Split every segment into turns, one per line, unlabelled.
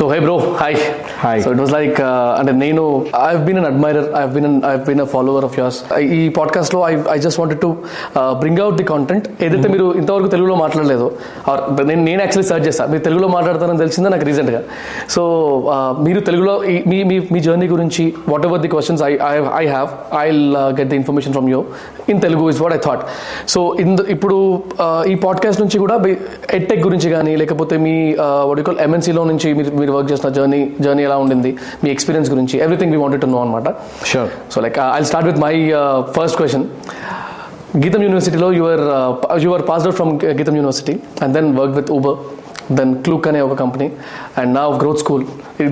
So hi bro hi hi so it was like అంటే నేను I been an admirer I been I been a follower of yours ఈ podcast లో I I just wanted to bring out the content ఏదైతే mm-hmm. మీరు ఇంతవరకు తెలుగులో మాట్లాడలేదు నేను నేను యాక్చువల్లీ సర్చ్ చేస్తాను మీరు తెలుగులో మాట్లాడతారని తెలిసిందే నాకు రీసెంట్గా సో uh, మీరు తెలుగులో మీ మీ మీ జర్నీ గురించి what ever the questions I I I have I get the information from you in Telugu is what I thought so in ఇప్పుడు uh, ఈ పాడ్కాస్ట్ నుంచి కూడా ఎట్టెక్ గురించి కానీ లేకపోతే మీ వాట్ కాల్ ఎంఎన్సీలో నుంచి మీరు మీరు వర్క్ చేసిన జర్నీ జర్నీ ఎలా ఉండింది మీ ఎక్స్పీరియన్స్ గురించి everything we wanted to know అనమాట sure so like I start with my first question గీతం యూనివర్సిటీలో your your pass out from గీతం university and then work with Uber then Klook అనే ఒక కంపెనీ అండ్ నా గ్రోత్ స్కూల్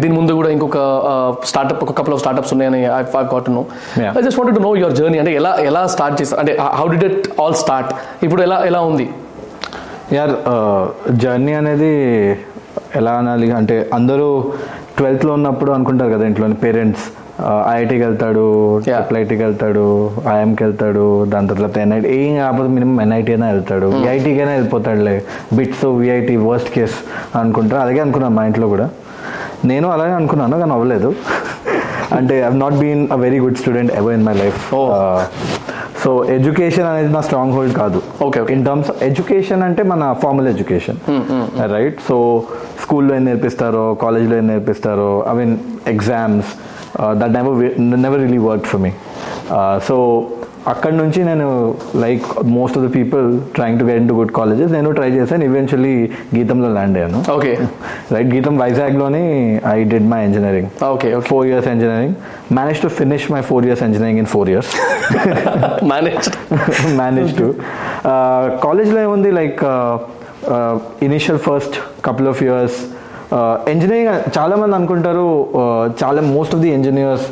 దీని ముందు కూడా ఇంకొక స్టార్ట్అప్ uh, ఒక కపుల్ ఆఫ్ స్టార్ట్అప్స్ ఉన్నాయని I cot no I just want to know your journey అంటే ఎలా ఎలా స్టార్ట్ చేస్తారు అంటే how did it all start ఇప్పుడు ఎలా ఎలా ఉంది యార్
జర్నీ uh, అనేది ఎలా అనాలి అంటే అందరూ ట్వెల్త్లో ఉన్నప్పుడు అనుకుంటారు కదా ఇంట్లోని పేరెంట్స్ ఐఐటికి వెళ్తాడు ఐటీకి వెళ్తాడు ఐఎంకి వెళ్తాడు దాని తర్వాత ఎన్ఐటి ఏం కాకపోతే మినిమం ఎన్ఐటీ అయినా వెళ్తాడు విఐటీకి hmm. అయినా వెళ్ళిపోతాడులే బిట్స్ విఐటి వర్స్ట్ కేస్ అనుకుంటారు అలాగే అనుకున్నాను మా ఇంట్లో కూడా నేను అలాగే అనుకున్నాను కానీ అవ్వలేదు అంటే I not been a very good student ever in my life so education అనేది నా స్ట్రాంగ్ హోల్డ్ కాదు ఓకే ఇన్ టర్మ్స్ ఎడ్యుకేషన్ అంటే మన ఫార్మల్ ఎడ్యుకేషన్ రైట్ సో స్కూల్లో ఏం నేర్పిస్తారో కాలేజ్లో ఏం నేర్పిస్తారో I mean exams that never never really work for me so అక్కడ నుంచి నేను like most of the people trying to get in to good colleges నేను ట్రై చేశాను ఈవెన్చువల్లీ గీతంలో ల్యాండ్ అయ్యాను
ఓకే
రైట్ గీతం వైజాగ్లోని I did my engineering
okay
four years engineering manage to finish my four years engineering in four years
manage
manage to కాలేజ్లో ఏముంది like initial first couple of years engineering చాలామంది అనుకుంటారు చాలా most of the engineers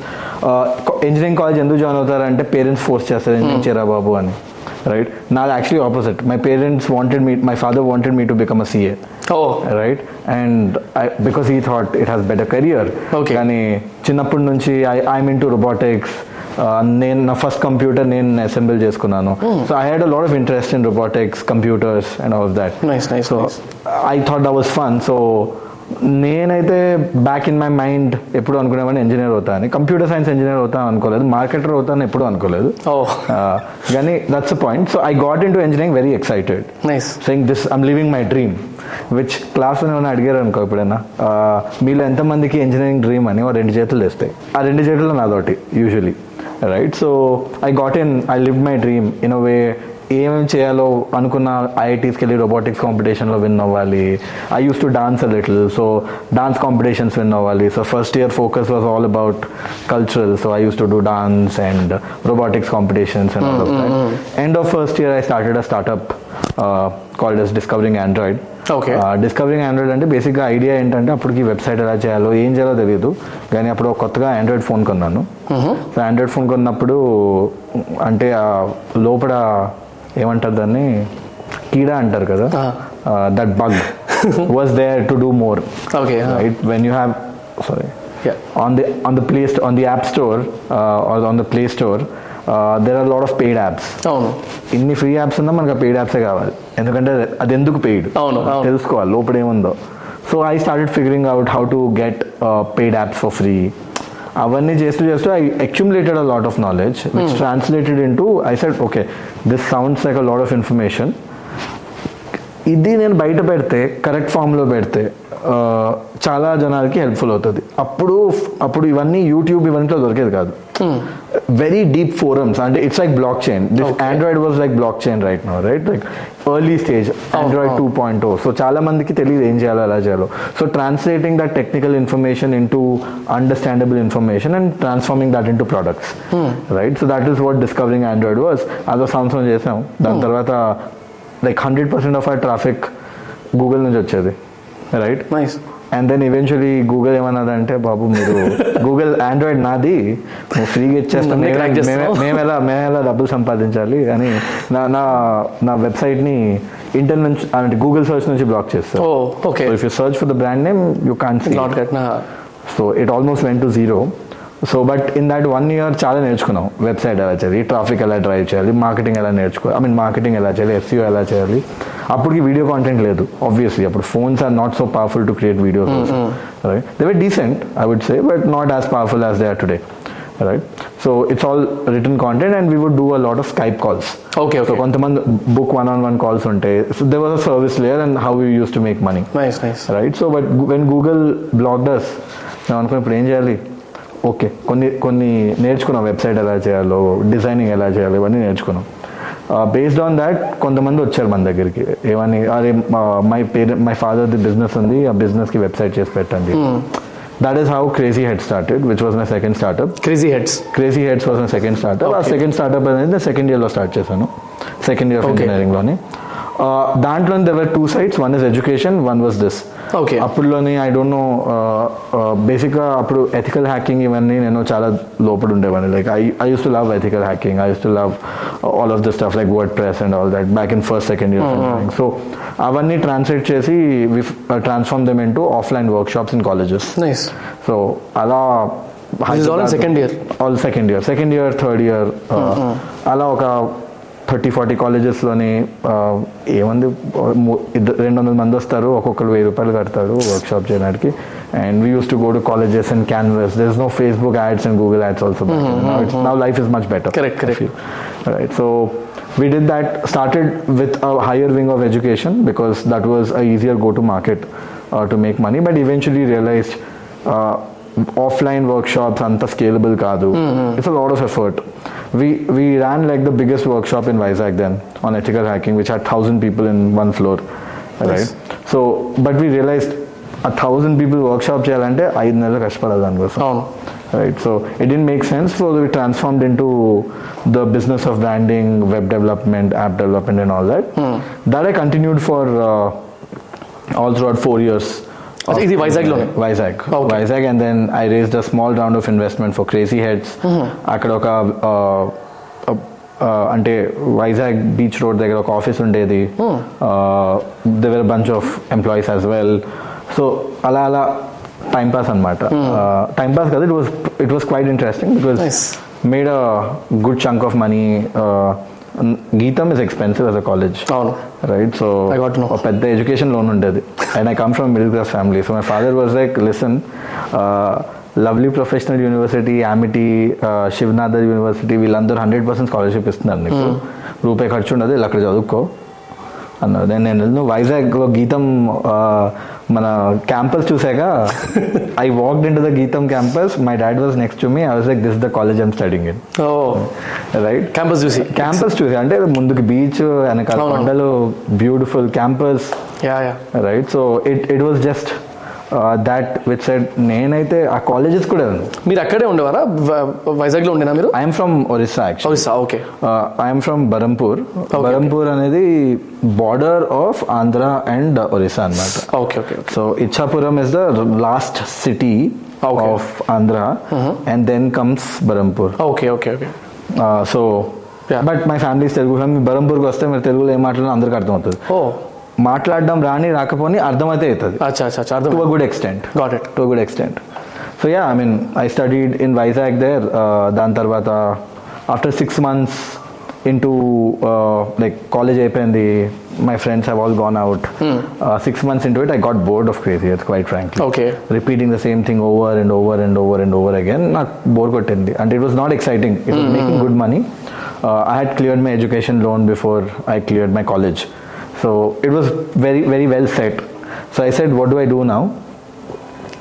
engineering college ఎందుకు join అవుతారు అంటే parents force చేస్తారు engineering hmm. చేరా బాబు అని రైట్ నాది actually opposite my parents wanted me my father wanted me to become a CA right and because he thought it has better career కానీ చిన్నప్పటి నుంచి I I'm into robotics నేను నా first computer నేను assemble చేసుకున్నాను so I had a lot of interest in robotics computers and all of that so I thought that was fun so నేనైతే back in my mind ఎప్పుడు అనుకునేవాడిని engineer అవుతా అని computer science engineer అవుతా అనుకోలేదు marketer అవుతాను ఎప్పుడు అనుకోలేదు కానీ that's point so I got into engineering very excited saying this I'm living my dream which class ఏమైనా అడిగారు అనుకో ఎప్పుడైనా మీలో ఎంతమందికి ఇంజనీరింగ్ డ్రీమ్ అని రెండు చేతులు తెస్తాయి ఆ రెండు చేతుల్లో నాదోటి usually right so I got in I live my dream in a way ఏమేమి చేయాలో అనుకున్న ఐఐటీస్కి వెళ్ళి రోబోటిక్స్ కాంపిటీషన్లో విన్ అవ్వాలి I use to dance a little so dance competitions win అవ్వాలి so first year focus was all about cultural so I use to do dance and robotics competitions and end of first year I started a startup called yes discovering Android okay discovering Android అంటే బేసిక్గా idea ఏంటంటే అప్పటికి website ఎలా చేయాలో ఏం చేయాలో తెలియదు కానీ అప్పుడు కొత్తగా ఆండ్రాయిడ్ ఫోన్ కొన్నాను సో ఆండ్రాయిడ్ ఫోన్ కొన్నప్పుడు అంటే లోపల ఏమంటారు దాన్ని కీడా అంటారు కదా that bug was there to do more okay it when you have sorry on the on the play st- on the app store uh, or on the play store uh, there are a lot of paid apps అవును ఇన్ని free apps ఉన్నా మనకు paid యాప్సే కావాలి ఎందుకంటే అది ఎందుకు paid అవును తెలుసుకోవాలి లోపల ఏముందో so I started figuring out how to get paid apps for free అవన్నీ చేస్తూ చేస్తూ I accumulated a lot of knowledge which translated into I set okay this sounds like a lot of information ఇది నేను బయట పెడితే correct ఫామ్లో పెడితే చాలా జనాలకి హెల్ప్ఫుల్ అవుతుంది అప్పుడు అప్పుడు ఇవన్నీ యూట్యూబ్ ఇవన్నీ దొరికేది కాదు వెరీ డీప్ ఫోరమ్స్ అంటే it's like blockchain this Android was like blockchain right no right like early stage Android two point O so చాలా మందికి తెలియదు ఏం చేయాలో ఎలా చేయాలో so translating that technical information into understandable information and transforming that into products right so that is what discovering Android was అదో సంవత్సరం చేసాం దాని hmm. తర్వాత లైక్ హండ్రెడ్ పర్సెంట్ ఆఫ్ ఆ ట్రాఫిక్ గూగుల్ నుంచి వచ్చేది right nice and then eventually Google అంటే బాబు మీరు గూగుల్ ఆండ్రాయిడ్ నాది మేము ఫ్రీగా
ఇచ్చేస్తాం మేము ఎలా మేము ఎలా
డబ్బులు సంపాదించాలి అని నా నా నా వెబ్సైట్ని ఇంటర్ నుంచి అంటే గూగుల్ సర్చ్ నుంచి బ్లాక్ చేస్తారు okay if you search for the brand name
you can so
it almost went to zero so but in that one year చాలా నేర్చుకున్నాం వెబ్సైట్ ఎలా చేయాలి ట్రాఫిక్ ఎలా డ్రైవ్ చేయాలి మార్కెటింగ్ ఎలా నేర్చుకోవాలి ఐ మీన్ మార్కెటింగ్ ఎలా చేయాలి ఎఫ్సీఓ e ఎలా చేయాలి అప్పటికి వీడియో కాంటెంట్ లేదు ఆబ్వియస్లీ అప్పుడు phones are not so powerful to create videos right they were decent I would say but not as powerful as they are today right so it's all written content and we would do a lot of Skype calls okay okay కొంతమంది book one on one calls ఉంటాయి so they was a service layer and how you use to make
money
right so but when Google బ్లాగ్డర్స్ నేను ఇప్పుడు ఏం చేయాలి okay కొన్ని కొన్ని నేర్చుకున్నాం website ఎలా చేయాలో డిజైనింగ్ ఎలా చేయాలో ఇవన్నీ నేర్చుకున్నాం బేస్డ్ ఆన్ దాట్ కొంతమంది వచ్చారు మన దగ్గరికి ఏమని అదే my parent my father the business ఉంది ఆ బిజినెస్ కి వెబ్సైట్ చేసి పెట్టండి that is how crazy head started which was my second startup
crazy heads
crazy heads was my second startup ఆ సెకండ్ స్టార్ట్అప్ అనేది సెకండ్ ఇయర్ లో start చేశాను second year of లోని దాంట్లో దెవర్ were two sides one is education one was this
okay
అప్పుడులోని I don't know బేసిక్గా అప్పుడు ethical hacking ఇవన్నీ నేను చాలా లోపల ఉండేవాడిని like I I use to love ethical hacking I use to love all of the stuff like WordPress and all that back in first second year so అవన్నీ translate చేసి we transform them into offline workshops in colleges so అలా
second year
all second year second year third year అలా ఒక thirty forty కాలేజెస్లోని ఏమంది రెండు వందల మంది వస్తారు ఒక్కొక్కరు వెయ్యి రూపాయలు కడతారు వర్క్షాప్ చేయడానికి and we use to go to colleges and canvass and is no Facebook ads and Google ads also it's now life is much better right so we did that started with a higher wing of education because that was a easier go to market uh, to make money but eventually realized uh, offline workshops anta scalable kadu mm-hmm. it's a lot of effort we, we ran like the biggest workshop in Vizag then on ethical hacking, which had thousand people in one floor, right? So, but we realized a thousand people workshop challenge, I never right? So it didn't make sense. So we transformed into the business of branding, web development, app development, and all that. Hmm. That I continued for uh, all throughout four years. Vizag Vizag and then I race the small round of investment for Crazy Heads అక్కడ ఒక అంటే Vizag beach road దగ్గర ఒక office ఉండేది there were bunch of employees as well so అలా అలా time pass అనమాట time pass కదా it was it was quite interesting because made a good chunk of money GITAM is expensive as a college right
so
పెద్ద education loan ఉండేది and I come from middle class family so my father was like listen lovely professional University Amity Shiv Nadar university వీళ్ళందరూ hundred percent scholarship ఇస్తున్నారు నీకు hmm. రూపాయి ఖర్చు ఉండదు అక్కడ చదువుకో అన్నారు నేను నేను వైజాగ్లో గీతం మన క్యాంపస్ చూసాక I walk into the GITAM campus my dad was next to me I was like this the college I'm studying in right campus చూసి క్యాంపస్ చూసి అంటే ముందుకు బీచ్ వెనకాల కొండలు beautiful campus right so it it was just that with side నేనైతే ఆ colleges కూడా మీరు అక్కడే ఉండేవారా
వైజాగ్లో ఉండేనా మీరు I'm from Orissa Orissa okay I'm from Berhampur Berhampur
అనేది border of Andhra and
Orissa అనమాట okay okay so
Ichchapuram is the last city of Andhra and then comes Berhampur okay okay okay so but my families Telugu family బరంపూర్కి వస్తే మీరు తెలుగులో ఏం మాట్లాడినా అందరికీ అర్థమవుతుంది oh. మాట్లాడడం రాని రాకపోని అర్థమైతే అవుతుంది to good extent to good extent so yeah I mean I studied in Vizag there దాని తర్వాత after six months in into like college అయిపోయింది my friends have all gone out six months in into it I got bored of crazy years quite frank okay repeating the same thing over and over and over and over again నాకు bore కొట్టింది అంటే it was not exciting it was making good money I had clear my education loan before I cleared my college So it was very, very well set. So I said, what do I do now?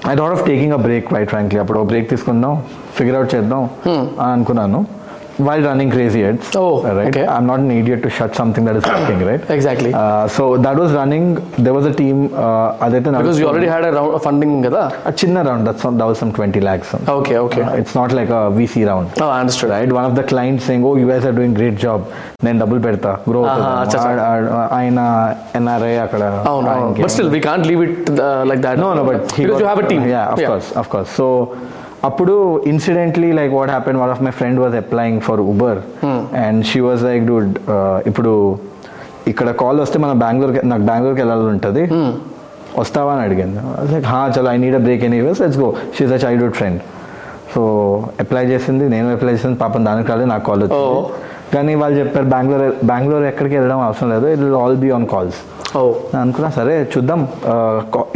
I thought of taking a break, quite frankly. అప్పుడు break తీసుకుందాం figure out చేద్దాం అనుకున్నాను while running crazy ads
oh
right okay.
i'm
not an idiot to shut something that is working right
exactly uh,
so that was running there was a team
uh, because you already had a round of funding kada
a chinna round that's some, that was some 20 lakhs
something. okay okay
uh, it's not like a vc round
oh i understood
right one of the clients saying oh you guys are doing great job Then నేను డబ్బులు పెడతా grow ఆయన
But still, we can't leave it uh, like that.
No, no,
but because you have a team.
Yeah, of course, of course. So. అప్పుడు incidentally like what happen one of my friend was applying for Uber and she was like do ఇప్పుడు ఇక్కడ call వస్తే మనం బెంగళూరు నాకు బెంగళూరుకి వెళ్ళాలి ఉంటుంది hmm. వస్తావా అని అడిగింది లైక్ హా చలో I need a break any ways let's go she's a good friend so apply చేసింది నేను అప్లై చేసింది పాపం దానికి కాలేదు నాకు కాల్ వచ్చింది oh. కానీ వాళ్ళు చెప్పారు బెంగళూరు బెంగళూరు ఎక్కడికి వెళ్ళడం అవసరం లేదు it will all be on calls అనుకున్నా సరే చూద్దాం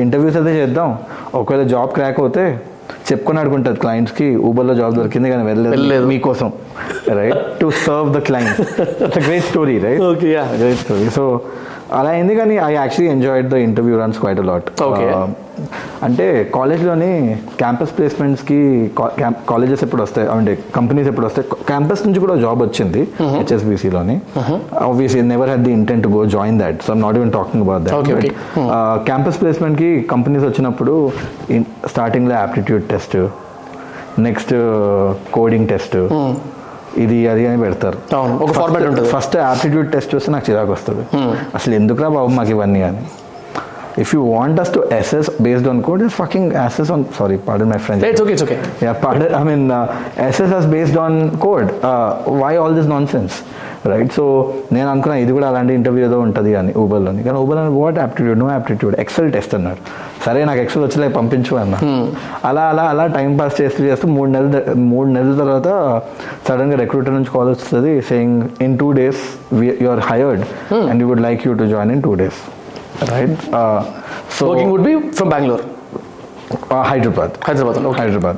ఇంటర్వ్యూస్ uh, అయితే చేద్దాం ఒకవేళ జాబ్ క్రాక్ అవుతే చెప్పుకొని కి ఊబర్ ఊబర్లో జాబ్ దొరికింది కానీ
వెళ్ళలేదు మీకోసం
right to serve the client great story right okay great story so అలా అయింది కానీ I actually enjoyed the interview runs quite a lot okay అంటే కాలేజ్లోని క్యాంపస్ ప్లేస్మెంట్స్కి కాలేజెస్ ఎప్పుడు వస్తాయి అంటే కంపెనీస్ ఎప్పుడు వస్తాయి క్యాంపస్ నుంచి కూడా జాబ్ వచ్చింది హెచ్ఎస్బిసిలోని obviously never had the intent go join that so not even talking about
that
campus ప్లేస్మెంట్కి కంపెనీస్ వచ్చినప్పుడు స్టార్టింగ్లో aptitude test next coding test ఇది అది అని
పెడతారు ఒక
ఫస్ట్ యాప్టిట్యూడ్ టెస్ట్ చూస్తే నాకు చిరాకు వస్తుంది hmm. అసలు ఎందుకురా బాబు మాకు ఇవన్నీ అని if you want us to assess based on code, just fucking assess on. Sorry, pardon my French.
It's okay. It's okay.
Yeah, pardon. I mean, uh, assess us based on code. Uh, why all this right so నేను అనుకున్నా ఇది కూడా అలాంటి interview ఏదో ఉంటుంది అని ఊబర్లోని కానీ Uber అని what aptitude no aptitude Excel test అన్నాడు సరే నాకు ఎక్సెల్ వచ్చలే పంపించు అన్న hmm. అలా అలా అలా టైం పాస్ చేస్తూ చేస్తూ మూడు నెలల మూడు నెలల తర్వాత సడన్గా రిక్రూటర్ నుంచి కాల్ వస్తుంది saying in two days you are hired and you would like you to join in two days right? Uh, so working would be from Bangalore. Hyderabad uh, Hyderabad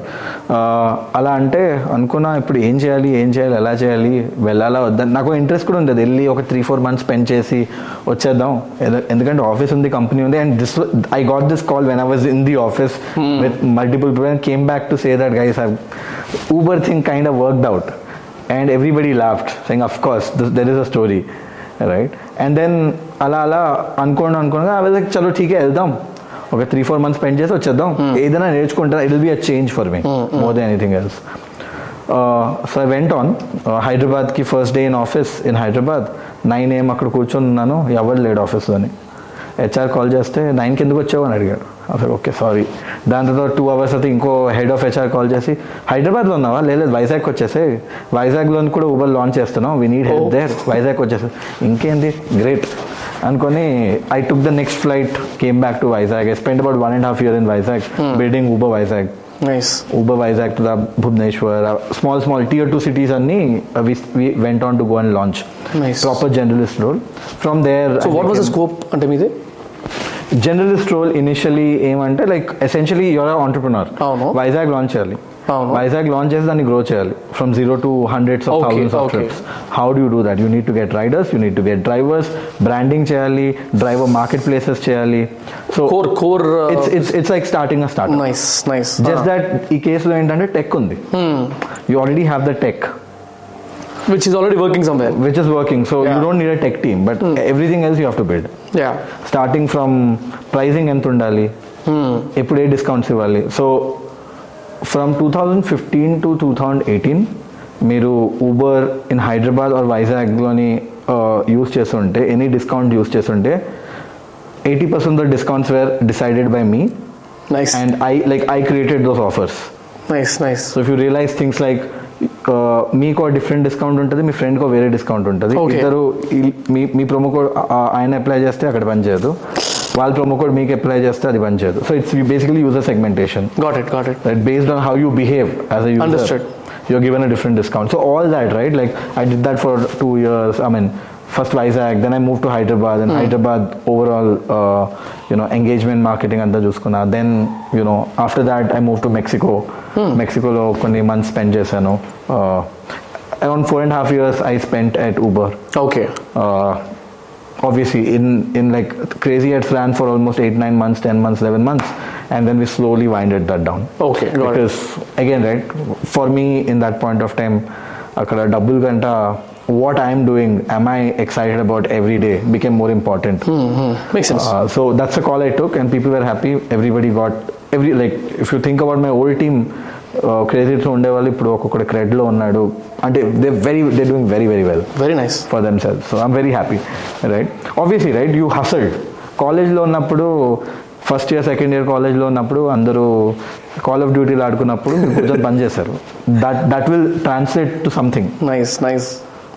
uh, అలా అంటే అనుకున్నా ఇప్పుడు ఏం చేయాలి ఏం చేయాలి ఎలా చేయాలి వెళ్ళాలా వద్దా నాకు ఇంట్రెస్ట్ కూడా ఉండదు వెళ్ళి ఒక త్రీ ఫోర్ మంత్స్ స్పెండ్ చేసి వచ్చేద్దాం ఎందుకంటే ఆఫీస్ ఉంది కంపెనీ ఉంది and this I got this call when I was in the office with multiple people came back to say that guys have Uber thing kind of worked out and everybody laughed saying of course there is a story right and then అలా అలా అనుకోండి అనుకోగా అవి చలో ఠీకే వెళ్దాం ఒక three four months spend చేసి వచ్చేద్దాం hmm. ఏదైనా నేర్చుకుంటారా it will be a change for me more then anything else so I went on హైదరాబాద్కి first day in office in Hyderabad nine ఏం అక్కడ కూర్చొని ఉన్నాను ఎవరు లేడు ఆఫీస్లోని హెచ్ఆర్ కాల్ చేస్తే నైన్కి ఎందుకు వచ్చావు అని అడిగాడు అసలు ఓకే సారీ దాని తర్వాత టూ అవర్స్ అయితే ఇంకో హెడ్ ఆఫ్ హెచ్ఆర్ కాల్ చేసి హైదరాబాద్లో ఉన్నావా లేదు వైజాగ్ వచ్చేసి వైజాగ్లో కూడా ఊబర్ లాంచ్ చేస్తున్నాం we need help there Vizag వచ్చేసి ఇంకేంది గ్రేట్ అనుకొని I took the next flight came back to Vizag I spend about one and half year in Vizag building
Uber Vizag Uber
Vizag to Bhubaneswar small small tier two cities అన్ని cities, on to uh, we, we went on to go and launch. Nice. Proper generalist journalist role initially ఏమంటే like essentially your entrepreneur Vizag launch చేయాలి Vizag launch చేసి దాన్ని grow చేయాలి from zero to hundreds of thousands of trips how do do that you need to get riders you need to get drivers branding చేయాలి driver market places చేయాలి
so core core it's
it's it's like starting start nice nice just that ఈ కేసులో ఏంటంటే tech ఉంది you already
have the tech which is already working
somewhere which is working so yeah. you don't need a tech team but hmm. everything else you have to build starting from pricing ఎంత ఉండాలి hmm. ఎప్పుడే discounts ఇవ్వాలి so from two thousand fifteen to two thousand eighteen మీరు Uber in Hyderabad or వైజాగ్లోని use చేస్తుంటే any discount use చేస్తుంటే eighty percent the discounts were decided by me nice and I like I created those offers
nice nice
so if you realise things like మీకు different discount ఉంటుంది మీ కో వేరే discount ఉంటుంది ఇద్దరు మీ మీ ప్రొమో కోడ్ ఆయన అప్లై చేస్తే అక్కడ పనిచేయదు వాళ్ళ ప్రొమో కోడ్ మీకు అప్లై చేస్తే అది పనిచేయదు so it's basically user
segmentation based on how
you behave as a user you're given a different discount. So all that, right? Like I did that for first Vizag, then I moved to Hyderabad, and mm. Hyderabad overall, uh, you know, engagement marketing under chuskuna. Then you know, after that I moved to Mexico. Mm. Mexicoలో కొన్ని months spend చేశాను around four and half years I spent at Uber
okay
obviously in in like crazy ads ran for almost 8 9 months 10 months 11 months and then we slowly winded that down
okay
because it. again right for me in that point of time a double గంట what I'm doing am I excited about every day, became more important. Mm-hmm. Makes sense. Uh, so that's the call I took, and people were happy. Everybody got every like. If you credits ఉండేవాళ్ళు uh, ఇప్పుడు ఒక్కొక్కటి క్రెడ్లో ఉన్నాడు అంటే they very they doing very very well
very nice
for them cell so I'm very happy right obviously right you hustled కాలేజ్లో ఉన్నప్పుడు first year second year కాలేజ్లో ఉన్నప్పుడు అందరూ కాల్ ఆఫ్ డ్యూటీలు ఆడుకున్నప్పుడు కొంచెం పని చేశారు that that will translate to something
nice nice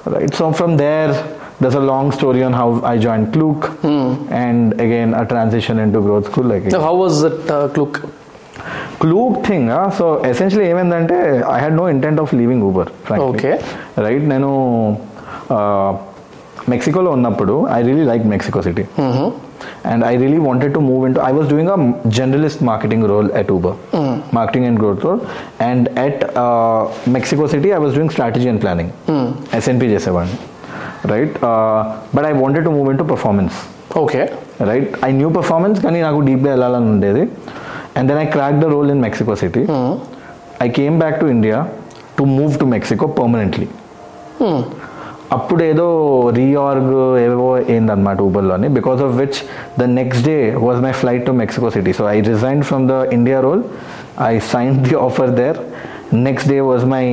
right so from there there's a long story on how I joined kluk hmm. and again a transition into growth school
like so how was it uh, Klook
Klook thing so essentially ఏమైందంటే I had no intent of leaving Uber okay right నేను మెక్సికోలో ఉన్నప్పుడు I really like Mexico city and I really wanted to move into. I was doing a generalist marketing role at Uber, mm. marketing and growth role, and at uh, Mexico City, I was doing strategy and planning, mm. SNP J7, right? Uh, but I wanted to move into performance.
Okay.
Right. I knew performance, కానీ నాకు డీప్గా వెళ్ళాలని ఉండేది and then I crack the role in Mexico city I came to to India to move to Mexico permanently అప్పుడు ఏదో reorg ఏవో ఏందనమాట ఊబర్లోని because of which the next day was my flight to Mexico city so I resign from the India role I sign the offer there next day was my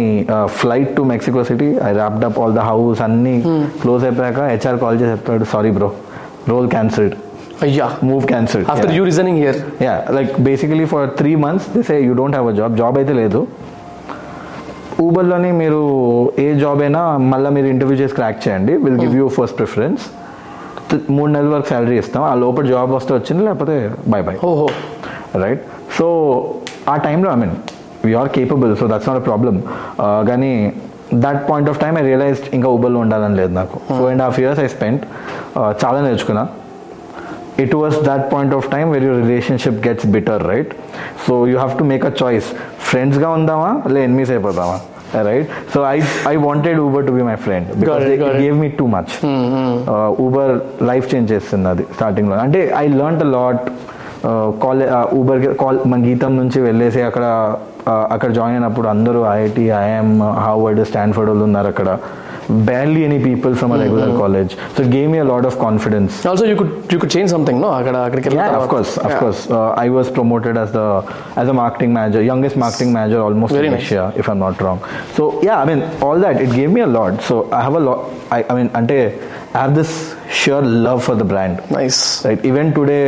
flight to Mexico city I wrapped up all the house అన్నీ close hmm. అయిపోయాక HR call చేసి చెప్తాడు sorry bro role
cancelled అయ్యా move cancelled after
you రిజనింగ్ here yeah like basically for three months this you don't have a job job అయితే లేదు ఊబర్లోని మీరు ఏ job అయినా మళ్ళీ మీరు ఇంటర్వ్యూ చేసి క్రాక్ చేయండి will give you first preference మూడు నెలల వరకు శాలరీ ఇస్తాం ఆ లోపల జాబ్ వస్తే వచ్చింది లేకపోతే బై బై
ఓహో
రైట్ సో ఆ టైంలో I mean we are capable so that's not a problem కానీ that point of time I realised ఇంకా ఊబర్లో ఉండాలని లేదు నాకు two and half years I spend చాలా నేర్చుకున్నాను it was that point of time where your relationship gets bitter right so you have to make a choice friends ga undama le enemies అయిపోదామా right so i i wanted uber to be my friend because it, they it. gave me too much mm-hmm. uh, uber life change చేస్తున్నది starting లో అంటే i learned a lot కాలే Uber call మన గీతం నుంచి వెళ్ళేసి అక్కడ అక్కడ join అయినప్పుడు అందరూ ఐఐటి ఐఎమ్ హార్వర్డ్ స్టాన్ఫర్డ్ వాళ్ళు ఉన్నారు అక్కడ barely any people from a mm-hmm. regular mm-hmm. college so it gave me a lot of confidence
also you could you could change something no
yeah of course of yeah. course uh, i was promoted as the as a marketing manager youngest marketing manager almost Very in nice. asia if i'm not wrong so yeah i mean all that it gave me a lot so i have a lot i, I mean ante i have this sheer love for the brand
nice
right even today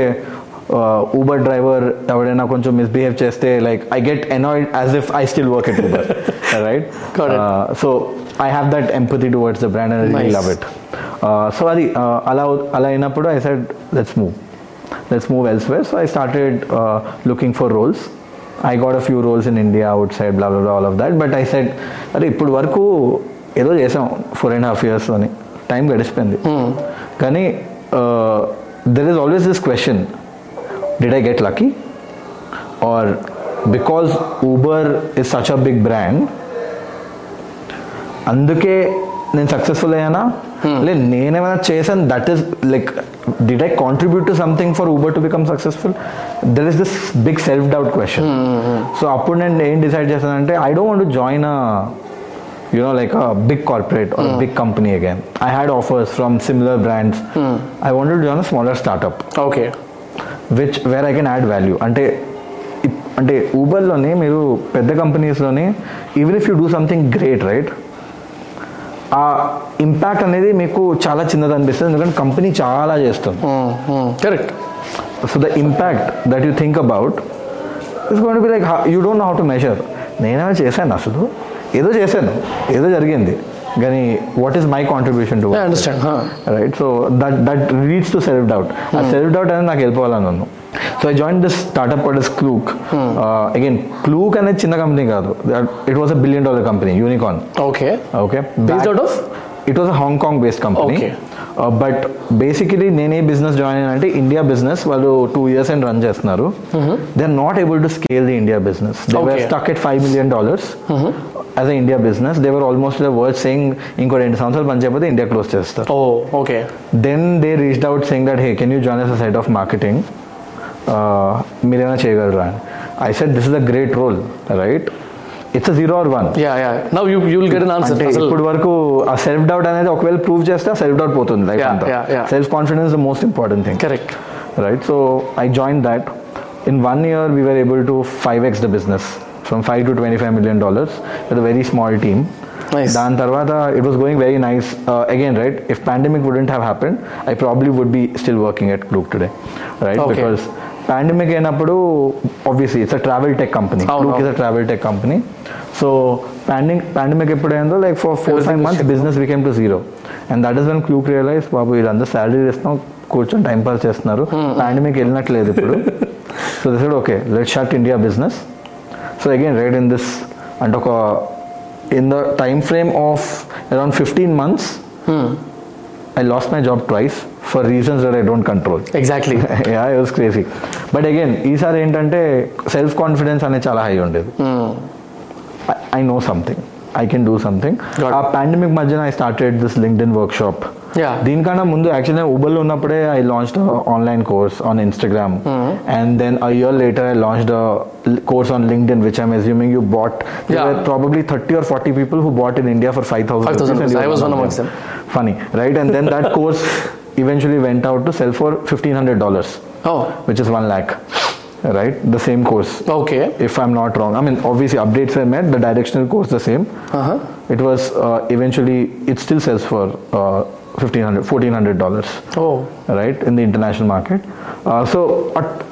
Uber uh, driver ఎవడైనా కొంచెం misbehave చేస్తే like I get annoyed as if I still work it Uber right so I have that empathy words the brand and I love it so అది uh, అలా అలా అయినప్పుడు I said let's move let's move where so I started looking for roles I got a few roles in India outside blah blah all of that but I said అరే ఇప్పుడు వరకు ఏదో చేసాం four and half years అని time గడిచిపోయింది hmm. కానీ there is always this question did I get lucky? Or because Uber is such a big brand, అందుకే నేను సక్సెస్ఫుల్ అయ్యానా లేదు నేనేమైనా చేశాను that is like did I contribute to something for Uber to become successful there is this big self doubt question so అప్పుడు నేను ఏం decide చేశానంటే I don't want join a you know like a big corporate or big company again I had offers from similar brands I want join a smaller startup okay which where I can add value అంటే అంటే ఊబర్లోనే మీరు పెద్ద కంపెనీస్లోనే even if you do something great right ఆ impact అనేది మీకు చాలా చిన్నది అనిపిస్తుంది ఎందుకంటే కంపెనీ చాలా చేస్తుంది
correct
so the impact that you think about is gonna be like you don't know how to measure నేనే చేశాను అసలు ఏదో చేశాను ఏదో జరిగింది కానీ what is my contribution to right so that that reads to self doubt ఆ self hmm. Doubt అనేది నాకు వెళ్ళిపోవాలని నన్ను so I join this startup called is Klook again Klook అనేది చిన్న కంపెనీ కాదు it was a billion dollar company unicorn okay okay it was a Hong Kong based company but basically నేనే business join అయినా అంటే ఇండియా బిజినెస్ వాళ్ళు two years and run చేస్తున్నారు they are not able to scale the India business they were stuck at five million dollars as an India business, they were almost the word saying incorrect sounds but India closed
Oh, okay.
Then they reached out saying that hey, can you join us a head of marketing? Uh I said this is a great role, right? It's a zero or one."
Yeah, Now you, it's zero or one yeah yeah now you
you
will get an answer
ఇప్పుడు వరకు ఆ self doubt అనేది ఒకవేళ prove చేస్తే self
Yeah,
yeah. Self confidence is the most important thing.
Correct.
Right. So I joined that. In one year, we were able to five x the business. From five to twenty five million dollars with very small team దాని తర్వాత it was going very nice again right if pandemic wouldn't have happened I probably would be still working at Klook today right because pandemic అయినప్పుడు obviously it's a travel tech company Klook is a travel tech company so pandemic pandemic ఎప్పుడైందో like for four five months business became to zero and that is when Klook realize బాబు వీళ్ళందరూ salary ఇస్తాం కూర్చొని time pass చేస్తున్నారు pandemic hmm. వెళ్ళినట్లేదు ఇప్పుడు so this okay let short India business so again ride in this అంటే ఒక in the time frame of around fifteen months I lost my job twice for reasons that I don't control
exactly
yeah was crazy but again ఈసారి ఏంటంటే self confidence అనేది చాలా high ఉండేది I know something I can do something. Got uh, pandemic margin, I started this LinkedIn workshop.
Yeah
దీనికన్నా ముందు actually నేను ఉబర్లో ఉన్నప్పుడే I launched online course on Instagram and then a year later I launched course on LinkedIn which I'm assuming you bought probably thirty or forty people who bought in India for five thousand funny right and then that course eventually went out to sell for $1500
oh
which is 1 lakh right the same course
okay
if i'm not wrong i mean obviously updates were met the directional course the same uh-huh. it was uh, eventually it still sells for uh, 1500 1400 dollars
oh
right in the international market uh, so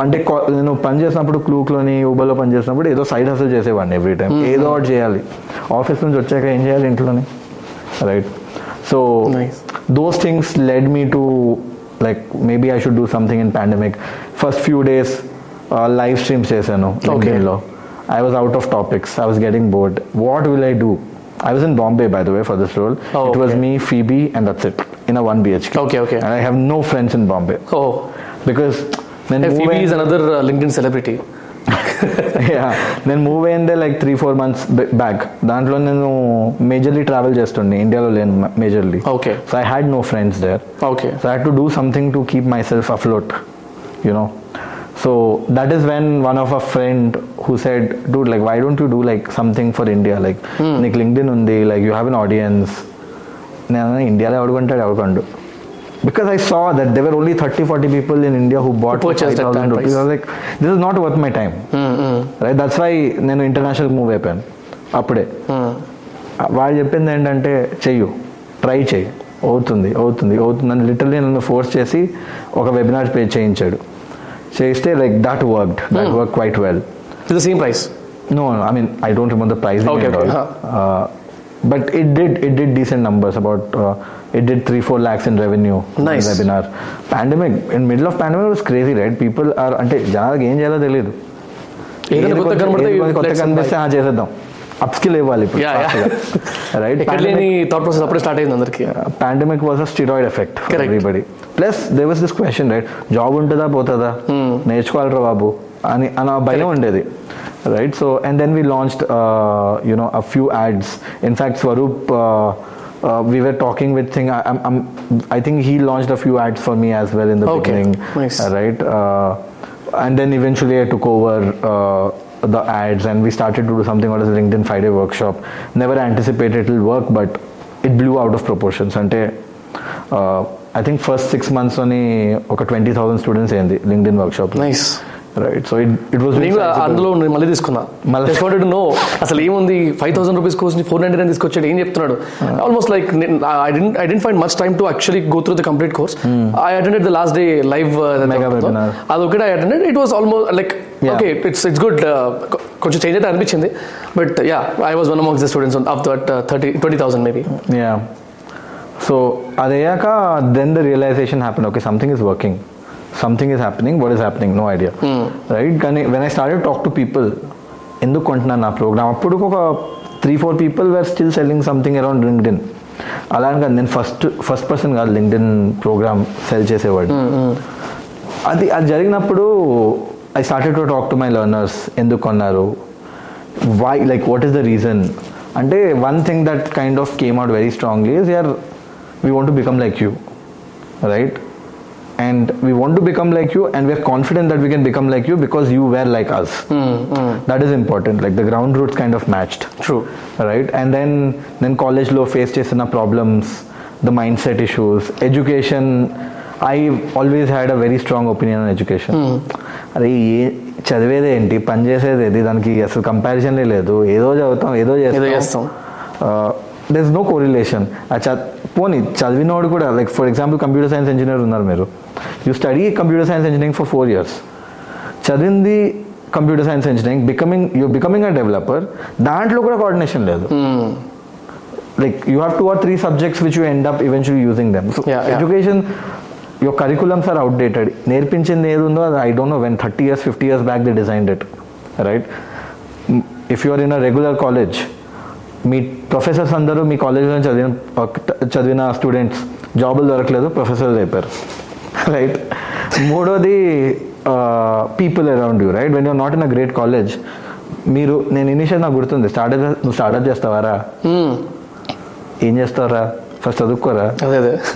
అంటే నేను పని చేసినప్పుడు క్లూక్లోని ఊబర్లో పని చేసినప్పుడు ఏదో side hustle చేసేవాడిని ఎవ్రీ టైం ఏదో Office చేయాలి ఆఫీస్ నుంచి వచ్చాక ఏం చేయాలి Right. So nice. Those things led me to like maybe I should do something in pandemic. First few days live stream చేశాను లో I was out of topics I was getting bored what will I do I was in Bombay, by the way, for this role. okay. Oh, it was me, Phoebe, and that's it in a one BHK.
Okay, okay.
And I have no friends in Bombay.
Oh,
because
then Phoebe is another uh, LinkedIn celebrity.
yeah. నేను move అయిందే like three four months back దాంట్లో నేను majorly travel చేస్తుండే ఇండియాలో లేను majorly
okay
so I had no friends there
okay
so I had to do something to keep my self afloat you know so that is when one of our friend who said dude like why don't you do like something for india like నీకు LinkedIn ఉంది like you have an audience నేను ఇండియాలో ఎవడు కొంటాడు ఎవడు కొండు because I saw that there were only 30 40 people in India who bought for 5000 rupees. I was like, this is not worth my time. Mm-hmm. Right? That's why నేను international move అయిపోయాను అప్పుడే వాళ్ళు చెప్పింది ఏంటంటే చెయ్యు ట్రై చేయి అవుతుంది అవుతుంది అవుతుంది అని లిటరలీ నన్ను ఫోర్స్ చేసి ఒక వెబినార్ పే చేయించాడు చేస్తే like that worked that work quite well
to the same price
no I mean I don't remember the price
okay
but it did it did decent numbers about it did 3 4 lakhs in revenue
nice. webinar
pandemic in middle of pandemic was crazy right people are అంటే జనాలకు ఏం చేయాలో తెలియదు కొత్త కనబడితే
కొత్త కనిపిస్తే చేసేద్దాం అప్స్కిల్ ఇవ్వాలి
pandemic was steroid effect everybody plus they was this question right job ఉంటుందా పోతుందా hmm. నేర్చుకోవాలరా బాబు అని అని భయం ఉండేది right so and then we launch you know a few ads in fact Swaroop Uh, we were talking with thing I, am I'm, I think he launched a few ads for me as well in the okay. beginning nice. right uh, and then eventually I took over uh, the ads and we started to do something called as LinkedIn Friday workshop. Never anticipated it'll work, but it blew out of proportions. And uh, I think first six months only, okay, 20,000 students in the LinkedIn
workshop. Nice. Right so it was నేను అందులో మళ్ళీ తీసుకున్నా మళ్ళీ wanted no అసలు ఏముంది five thousand rupees కోసం four ninety nine తీసుకొచ్చాడు ఏం చెప్తున్నాడు almost like I didn't find much time to actually go through the complete course I attended the last day live I attended it was almost like okay it's it's good కొంచెం change అయితే అనిపించింది but yeah I was one the students
of that thirty twenty thousand maybe so అదయ్యాక then the realization happen okay something is working something is happening what is happening no idea right కానీ when I start talk to people ఎందుకు కొంటున్నాను నా programme అప్పుడు ఒక three four people were still selling something around LinkedIn అలా అని కాదు నేను ఫస్ట్ ఫస్ట్ పర్సన్ కాదు లింక్డ్ ఇన్ ప్రోగ్రామ్ సెల్ చేసేవాడు అది అది జరిగినప్పుడు I started to talk to my learners ఎందుకు అన్నారు why like what is the reason అంటే one thing that kind of came out very strongly is yeah we want to become like you right and we want to become like you and we are confident that we can become like you because you were like us that is important like the ground roots kind of matched true right and then నేను కాలేజ్లో face చేసిన problems the mindset issues education I always had a very strong opinion on education అరే ఏ చదివేది ఏంటి పని చేసేది ఏది దానికి అసలు కంపారిజన్లే లేదు ఏదో చదువుతాం ఏదో చేస్తాం there is no correlation. Poni, Chalvinod kuda, like for example, computer science engineer unnar meru. You study computer science engineering for four years. Chadindi computer science engineering, becoming you're becoming a developer, that look at coordination level. Hmm. Like you have two or three subjects which you end up eventually using them. So education, your curriculums are outdated. I don't know when 30 years, 50 years back they designed it. Right? Hmm, if you are in a regular college, మీ professors అందరూ మీ కాలేజీలో చదివిన చదివిన students జాబులు దొరకలేదు professors అయిపోయారు right మూడోది people around you right when you're not in a great college మీరు నేను ఇనిషియల్ నాకు గుర్తుంది స్టార్ట్ నువ్వు స్టార్టప్
చేస్తావారా ఏం చేస్తావరా ఫస్ట్
చదువుకోరా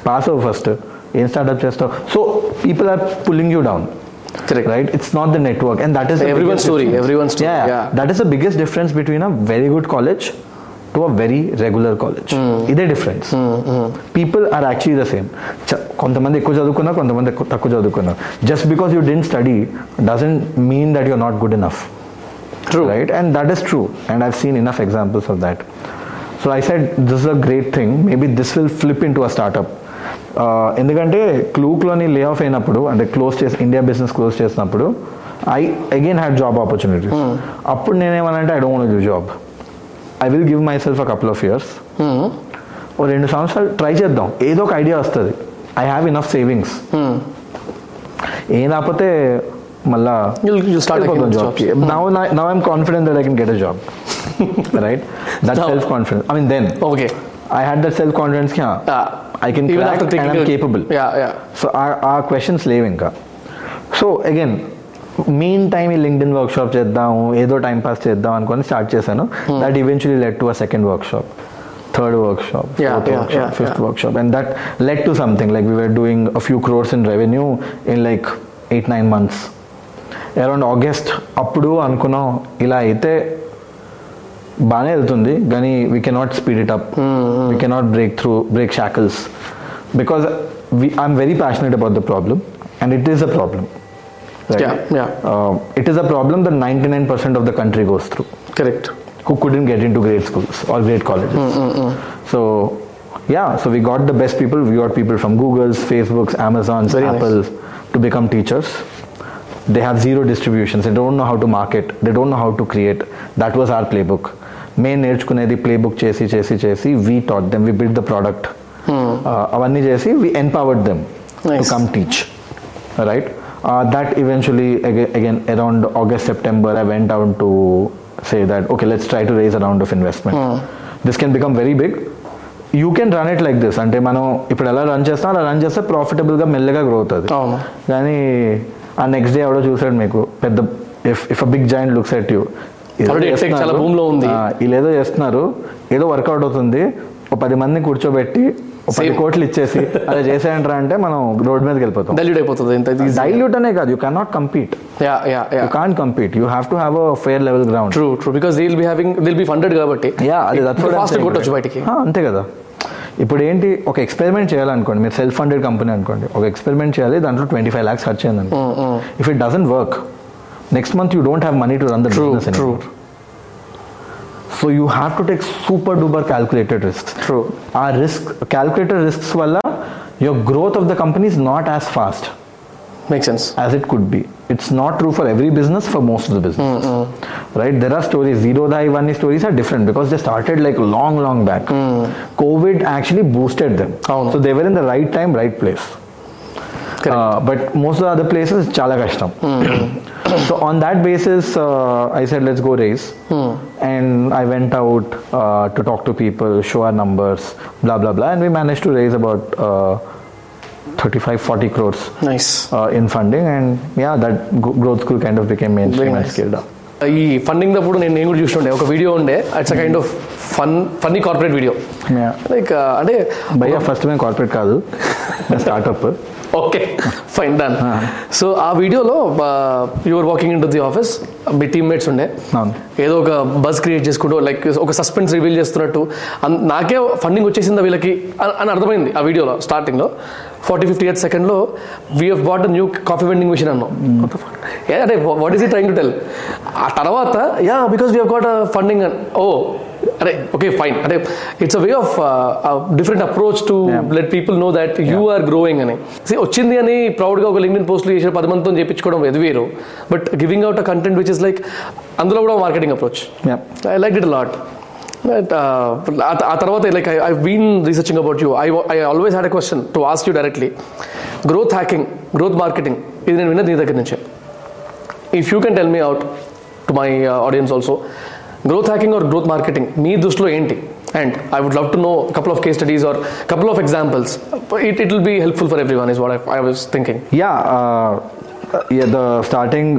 పాస్ అవ్వు ఫస్ట్ ఏం స్టార్ట్అప్ చేస్తావు so people are pulling you down right it's not the network and that is that is the biggest difference between a very good college to a very regular college ఇదే difference people are actually the same కొంతమంది ఎక్కువ చదువుకున్నారు కొంతమంది తక్కువ చదువుకున్నారు just because you dent study doesn't mean that you're not good enough true right and that is true and I've seen enough examples of that so I said this is a great thing maybe this will flip into a startup ఎందుకంటే క్లూక్లోని lay off అయినప్పుడు అంటే close చేసి India business close చేసినప్పుడు I again had job opportunities అప్పుడు నేనేమనంటే I don't want do job I will give myself a couple of years ఓ రెండు సంవత్సరాలు ట్రై చేద్దాం ఏదో ఒక ఐడియా వస్తుంది ఐ హ్యావ్ ఇనఫ్ సేవింగ్స్ ఏ రాకపోతే మళ్ళా job now now I'm confident that I can get a job right that self confidence I mean then
okay I
had that self
confidence కి ఐ
కెన్
కేపబుల్
సో ఆ questions లేవు ఇంకా so again main time ఈ LinkedIn workshop చేద్దాము ఏదో time pass చేద్దాం అనుకుని start చేశాను that eventually led to a second workshop third workshop fifth workshop and that led to something like we are doing a few crores in revenue in like eight nine months around August అప్పుడు అనుకున్నాం ఇలా అయితే బాగానే వెళ్తుంది కానీ we cannot speed it up we cannot break through break shackles because I'm very passionate about the problem and it is a problem
Right? Yeah, yeah. Uh,
it is a problem that 99% of the country goes through.
Correct.
Who couldn't get into great schools or great colleges.
Mm-mm-mm.
So, yeah, so we got the best people. We got people from Google's, Facebook's, Amazon's, Very Apple's nice. to become teachers. They have zero distributions. They don't know how to market. They don't know how to create. That was our playbook. మేము నేర్చుకునేది playbook చేసి చేసి చేసి we taught them we build the product అవన్నీ చేసి we empowered them to come teach right uh, that eventually ag- again around august september i went down to say that okay let's try to raise a round of investment mm. this can become very big you can run it like this అంటే మనం ఇప్పుడు ఎలా run చేస్తాం అలా run చేస్తే ప్రాఫిటబుల్గా మెల్లగా grow అవుతుంది కానీ ఆ నెక్స్ట్ డే ఎవడో చూసాడు మీకు పెద్ద if if a big giant looks at
you వీళ్ళు
ఏదో చేస్తున్నారు ఏదో వర్కౌట్ అవుతుంది ఒక పది మందిని కూర్చోబెట్టి పది కోట్లు ఇచ్చేసి అలా చేసేయంటారా అంటే మనం రోడ్ మీదకి వెళ్ళిపోతాం డైల్యూట్ అయిపోతుంది ఇంత డైల్యూట్ అనే కాదు you can not compete yeah yeah yeah can't compete
you have to have a fair level ground true true because be having Dil be funded కాబట్టి యా అది ఫాస్ట్ కొట్టొచ్చు బయటికి
ah, అంతే కదా ఇప్పుడు ఏంటి ఒక ఎక్స్పెరిమెంట్ చేయాలనుకోండి మీరు సెల్ఫ్ ఫండెడ్ కంపెనీ అనుకోండి ఒక ఎక్స్పెరిమెంట్ చేయాలి దాంట్లో ట్వంటీ ఫైవ్ ల్యాక్స్ ఖర్చు
అయిందనుకోండి if
it doesn't work next month you don't have money to run the business So you have to take super duper calculated risks.
True.
Our risk calculated risks wala your growth of the company is not as fast.
Makes sense.
As it could be. It's not true for every business, for most of the businesses.
Mm-hmm.
Right? There are stories. Zero Dai One stories are different because they started like long, long back.
Mm.
COVID actually boosted them. Oh. So they were in the right time, right place.
Uh,
but most of the other places, it's chala kashtam.
Mm-hmm
so on that basis, uh, I said let's go raise,
hmm.
and I went out uh, to talk to people, show our numbers, blah blah blah, and we managed to raise about. Uh, 35 40 crores
nice
uh, in funding and yeah that growth school kind of became mainstream nice. and scaled up uh, ఈ
funding
అప్పుడు నేను నేను
కూడా చూస్తుండే ఒక video ఉండే it's a kind of fun funny corporate video like అంటే
భయ్యా ఫస్ట్ మేము కార్పొరేట్ కాదు startup
okay fine done so ఆ వీడియోలో your walking into the office మీ టీమ్మేట్స్ ఉండే ఏదో ఒక బస్ క్రియేట్ చేసుకుంటూ లైక్ ఒక సస్పెన్స్ రివీల్ చేస్తున్నట్టు నాకే ఫండింగ్ వచ్చేసిందా వీళ్ళకి అని అర్థమైంది ఆ వీడియోలో స్టార్టింగ్లో ఫార్టీ ఫిఫ్టీ ఎయిట్ సెకండ్లో we have bought new coffee vending machine అన్నాం hmm. అంటే what is he trying to tell ఆ తర్వాత yeah because we have got funding ఓ అరే ఓకే ఫైన్ అంటే it's a way of different approach to let people know that you are growing అని so వచ్చింది అని ప్రౌడ్గా ఒక లింక్డ్ పోస్ట్లు చేసిన పది మందితో చేయించుకోవడం వేరు but giving out a content which is like అందులో కూడా marketing approach I like it lot ఆ తర్వాత like I been researching about you I I always had a question to ask you directly growth hacking growth marketing ఇది నేను విన్నది నీ దగ్గర నుంచే if you can tell me out to my audience also growth hacking or growth marketing మీ దృష్టిలో ఏంటి and I would love to know couple of case studies or couple of examples it it will be helpful for every one is what I I was thinking
yeah the starting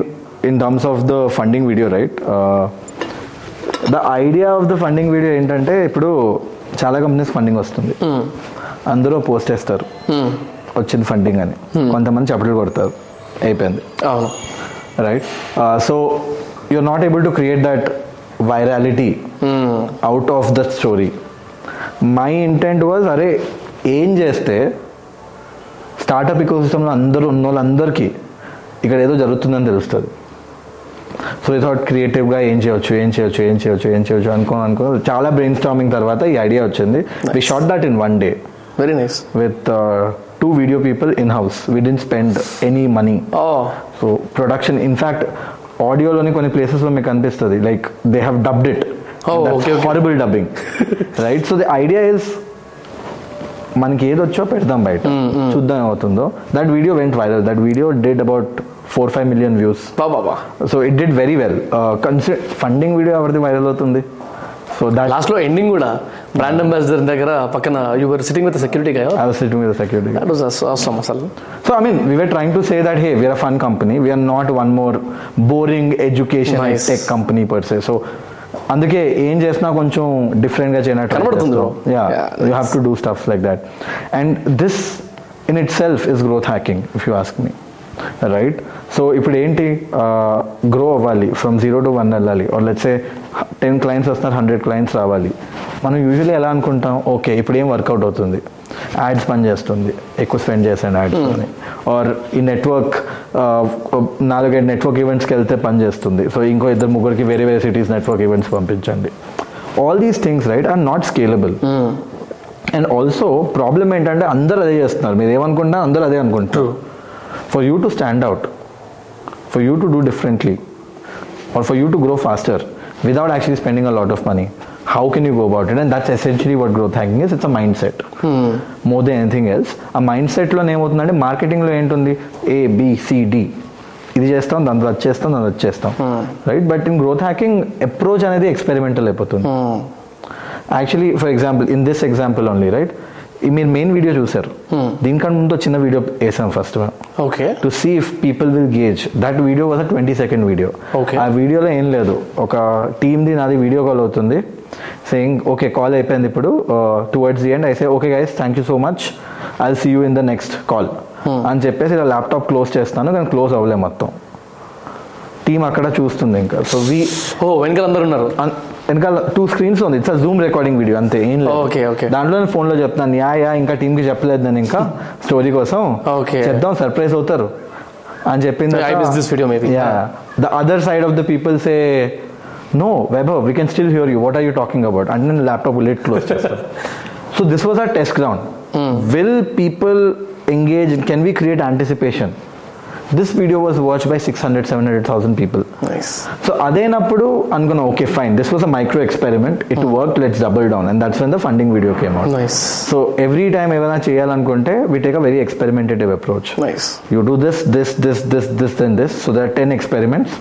in terms of the funding video right the idea of the funding video ఏంటంటే ఇప్పుడు చాలా companies funding వస్తుంది hmm. అందులో post వేస్తారు hmm. వచ్చింది funding అని hmm. కొంతమంది చప్పట్లు కొడతారు అయిపోయింది right so you are not able to create that virality out of the story my intent was అరే ఏం చేస్తే స్టార్టప్ ఇకో అందరూ ఉన్న వాళ్ళందరికీ ఇక్కడ ఏదో జరుగుతుందని తెలుస్తుంది సో ఈ థాట్ క్రియేటివ్గా ఏం చేయొచ్చు ఏం చేయొచ్చు ఏం చేయొచ్చు ఏం చేయొచ్చు అనుకో అనుకో చాలా బ్రెయిన్ స్టామింగ్ తర్వాత ఈ ఐడియా వచ్చింది we shot that in one day
very nice
with two video people in house we డి spend any money so production in fact ఆడియోలోని కొన్ని ప్లేసెస్లో మీకు అనిపిస్తుంది like they have dubbed it horrible dubbing right so the idea is మనకి ఏది వచ్చో పెడదాం బయట mm, mm. చూద్దాం అవుతుందో that video went viral that video did about four five million views so it did very well consider funding video ఎవరిది viral అవుతుంది so last లో ఎండింగ్ కూడా బ్రాండ్ అంబాసిడర్ దగ్గర పక్కన your sitting with security guy I was sitting with security that was అవసరం అసలు so I mean we were trying to say that hey we are fun company we are not one more boring education tech company per se so అందుకే ఏం చేసినా కొంచెం different గా చేయనట్టు కనబడుతుంది yeah you have to do stuff like that and this in itself is growth hacking if you ask me right so ఇప్పుడు ఏంటి grow అవ్వాలి ఫ్రమ్ జీరో టు వన్ వెళ్ళాలి ఆర్ లెట్సే టెన్ క్లయింట్స్ వస్తున్నారు hundred clients రావాలి మనం usually ఎలా అనుకుంటాం okay ఇప్పుడు ఏం వర్కౌట్ అవుతుంది యాడ్స్ పనిచేస్తుంది ఎక్కువ స్పెండ్ యాడ్స్ అని ఆర్ ఈ నెట్వర్క్ నాలుగైదు నెట్వర్క్ ఈవెంట్స్కి వెళ్తే పనిచేస్తుంది సో ఇంకో ఇద్దరు ముగ్గురికి వేరే వేరే సిటీస్ నెట్వర్క్ ఈవెంట్స్ పంపించండి all these things right are not scalable and also problem ఏంటంటే అందరూ అదే చేస్తున్నారు మీరు ఏమనుకుంటున్నా అందరూ అదే అనుకుంటారు for you to stand out, for you to do differently, or for you to grow faster without actually spending a lot of money. How can you go about it? And that's essentially what growth hacking is. It's a mindset. Hmm. More than anything else, A mindset ఆ మైండ్సెట్లో ఏమవుతుందంటే మార్కెటింగ్లో ఏంటుంది ఏ BCD ఇది చేస్తాం దాని అది చేస్తాం దాని అది చేస్తాం right but in growth hacking approach అనేది ఎక్స్పెరిమెంటల్ అయిపోతుంది actually for example in this example only right మీరు మెయిన్ వీడియో చూసారు దీనికంటే ముందు చిన్న వీడియో వేసాం
first okay to
see if people will gauge that video was twenty second video ఆ వీడియోలో ఏం లేదు ఒక టీమ్ది నాది వీడియో కాల్ అవుతుంది సేయింగ్ ఓకే కాల్ అయిపోయింది ఇప్పుడు towards the end I say okay guys thank you so much I see you in the next call అని చెప్పేసి ఇలా ల్యాప్టాప్ క్లోజ్ చేస్తాను కానీ క్లోజ్ అవ్వలేదు మొత్తం టీం అక్కడ చూస్తుంది ఇంకా
సో వీ ఓ వెనకాల అందరు ఉన్నారు
వెనకాల టూ స్క్రీన్స్ ఉంది ఇట్స్ జూమ్ రికార్డింగ్ వీడియో అంతే ఏం లేదు ఓకే ఓకే ఫోన్ లో చెప్తాను యా యా ఇంకా టీమ్ కి చెప్పలేదు నేను ఇంకా స్టోరీ కోసం చెప్తాం సర్ప్రైజ్ అవుతారు అని చెప్పింది the other side of the people say no Vaibhav we can still hear you what are you talking about and నేను ల్యాప్టాప్ లేట్ క్లోజ్ చేస్తాను so this was a test ground will people engage can we create anticipation this video was watched by 600 700,000 people
nice
so going to okay fine this was a micro experiment it hmm. worked let's double down and that's when the funding video came out nice so every time ఏమైనా చేయాలనుకుంటే we take a very experimentative approach nice you do this this this this this then this so there are 10 experiments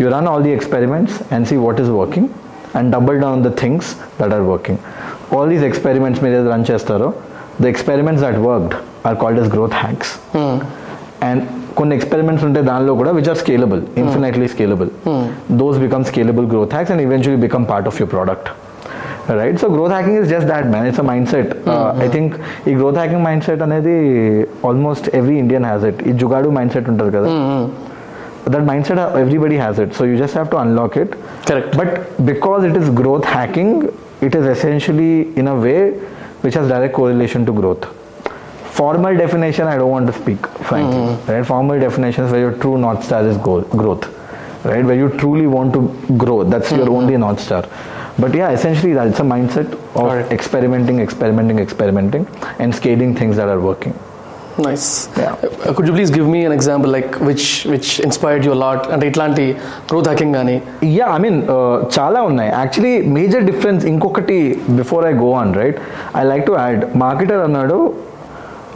you run all the experiments and see what is working and double down the things that are working all these experiments మీరు ఏది run చేస్తారో the experiments that worked are called as growth hacks hmm. and కొన్ని experiments ఉంటాయి దానిలో కూడా which are scalable infinitely scalable those become scalable growth hacks and eventually become part of your product right so growth hacking is just that man it's a mindset I think ఈ growth hacking mindset అనేది almost every Indian has it ఈ jugaad mindset ఉంటుంది
కదా
that mindset everybody has it so you just have to unlock it correct but because it is growth hacking it is essentially in a way which has direct correlation to growth formal definition I don't want to speak, frankly. Mm-hmm. Right? Formal definitions where your true north star is goal, growth. Right? Where you truly want to grow. That's mm-hmm. your hmm. only north star. But yeah, essentially that's a mindset of right. experimenting, experimenting, experimenting, and scaling things that are working.
Nice.
Yeah. Uh,
could you please give me an example, like which which inspired you a lot? And ఇటలంట Yeah,
I mean, యఐ uh, మన Actually, major difference in difference Before I go on, right? I like to add marketer, అన్నాడు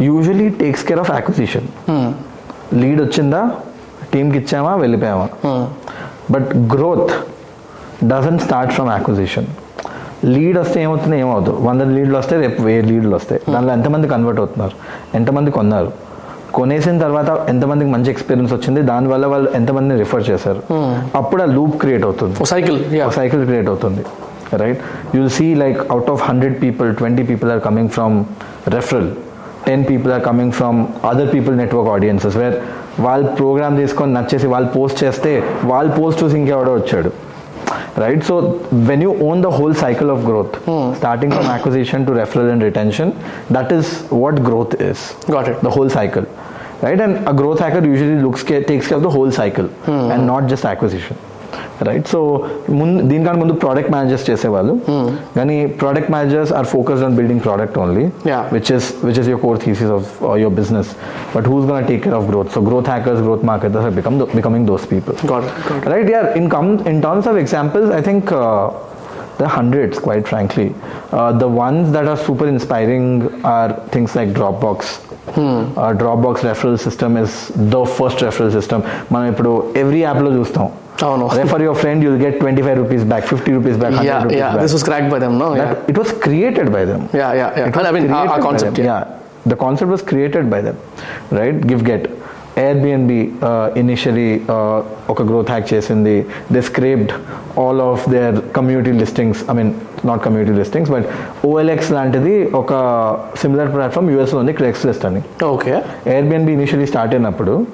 usually takes care of acquisition lead వచ్చిందా టీమ్కి ఇచ్చామా వెళ్ళిపోయామా but growth doesn't start from acquisition lead వస్తే ఏమవుతుంది ఏమవుతుంది వంద లీడ్లు వస్తే రేపు వెయ్యి లీడ్లు వస్తాయి hmm. దానిలో ఎంతమంది కన్వర్ట్ అవుతున్నారు ఎంతమంది కొన్నారు కొనేసిన తర్వాత ఎంతమందికి మంచి ఎక్స్పీరియన్స్ వచ్చింది దానివల్ల వాళ్ళు ఎంతమందిని రిఫర్ చేశారు hmm. అప్పుడు ఆ లూప్ క్రియేట్ అవుతుంది
సైకిల్
సైకిల్ క్రియేట్ అవుతుంది right you see like out of hundred people twenty people are coming from referral 10 people are coming from other people network audiences where వాళ్ళు ప్రోగ్రామ్ తీసుకొని నచ్చేసి వాళ్ళు post చేస్తే వాళ్ళు పోస్ట్ చూసి ఇంకెవడో వచ్చాడు right so when you own the whole cycle of growth starting from acquisition to referral and retention that is what growth is
got it
the whole cycle right and a growth hacker usually looks takes care of the whole cycle and not just acquisition right so ముందు దీనికంటే ముందు product managers చేసేవాళ్ళు కానీ product managers are focused on building product
only which is
which is your core thesis of your business but who's gonna take care of growth so growth hackers growth marketers are become becoming
those people
right యార్ in come in terms of examples I think there are hundreds, quite frankly. Uh, the ones that are super inspiring are things like Dropbox. Hmm. Uh, Dropbox referral system is the first referral system. మనం ఇప్పుడు every యాప్లో చూస్తాం Oh no.
Refer your friend, you'll get 25 rupees back, 50 rupees back, 100 rupees back. Yeah, this was cracked by them, no? It was created by them. Yeah, yeah, yeah. It I mean,
the concept. Yeah. The concept was created by them, right? Give get. Airbnb uh, initially uh, okay, growth hack in the they scraped all of their community listings. I mean, not community listings, but OLX landed the okay, similar platform, US only
Craigslist. Okay. Airbnb initially started in
even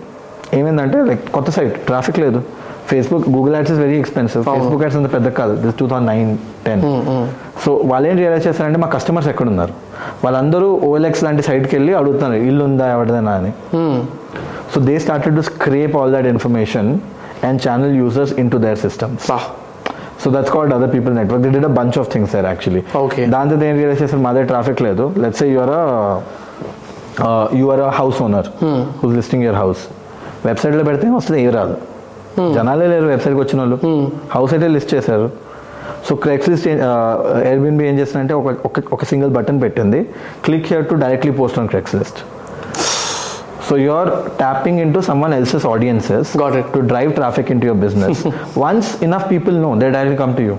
ఏమైందంటే like, కొత్త site traffic level? Facebook Google ads is very expensive Facebook ads అంత పెద్ద కాదు this two thousand nine
ten
so వాళ్ళు ఏం realise చేస్తారంటే మా customers ఎక్కడున్నారు వాళ్ళందరూ ఓఎల్ఎక్స్ లాంటి సైట్కి వెళ్ళి అడుగుతున్నారు ఇల్లు ఉందా ఎవరిదైనా అని so they started to scrape all that information and channel users into their system so that's called other people network the did a bunch of things sir actually దాంతో uh, hmm. ఏం realise చేస్తారు మా దగ్గర traffic లేదు let's say your you are a house owner
who's
listing your house వెబ్సైట్లో పెడితే వస్తుంది ఏం రాదు జనాలే లేరు వెబ్సైట్కి వచ్చిన వాళ్ళు హౌస్ అయితే లిస్ట్ చేశారు సో క్రెక్స్ లిస్ట్ బి ఏం చేసిందంటే ఒక ఒక సింగిల్ బటన్ పెట్టింది click here to directly post on Craigslist so you are tapping into someone else's
audiences to drive traffic into your
business once enough people know they direct come to you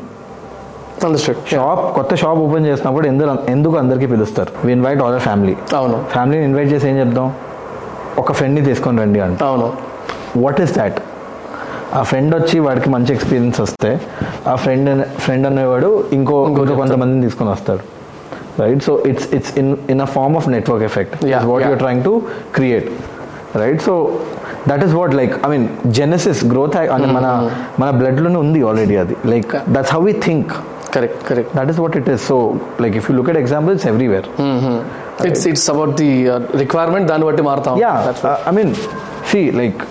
shop కొత్త shop open చేసినప్పుడు ఎందుకు ఎందుకు అందరికీ పిలుస్తారు we invite all family అవును ఫ్యామిలీని invite చేసి ఏం చెప్దాం ఒక ఫ్రెండ్ని తీసుకొని రండి అంట అవును వాట్ ఈస్ దాట్ ఆ ఫ్రెండ్ వచ్చి వాడికి మంచి ఎక్స్పీరియన్స్ వస్తే ఆ ఫ్రెండ్ ఫ్రెండ్ అనేవాడు ఇంకో ఇంకో కొంతమందిని తీసుకొని వస్తాడు right so it's it's in in a form of network effect what you're trying to create right so that is what like I mean Genesis growth అని మన మన బ్లడ్లోనే ఉంది ఆల్రెడీ అది like that's how we think correct correct that is what it is so like if you look at
examples everywhere it's it's about the requirement
దాన్ని బట్టి మారుతాం I mean see like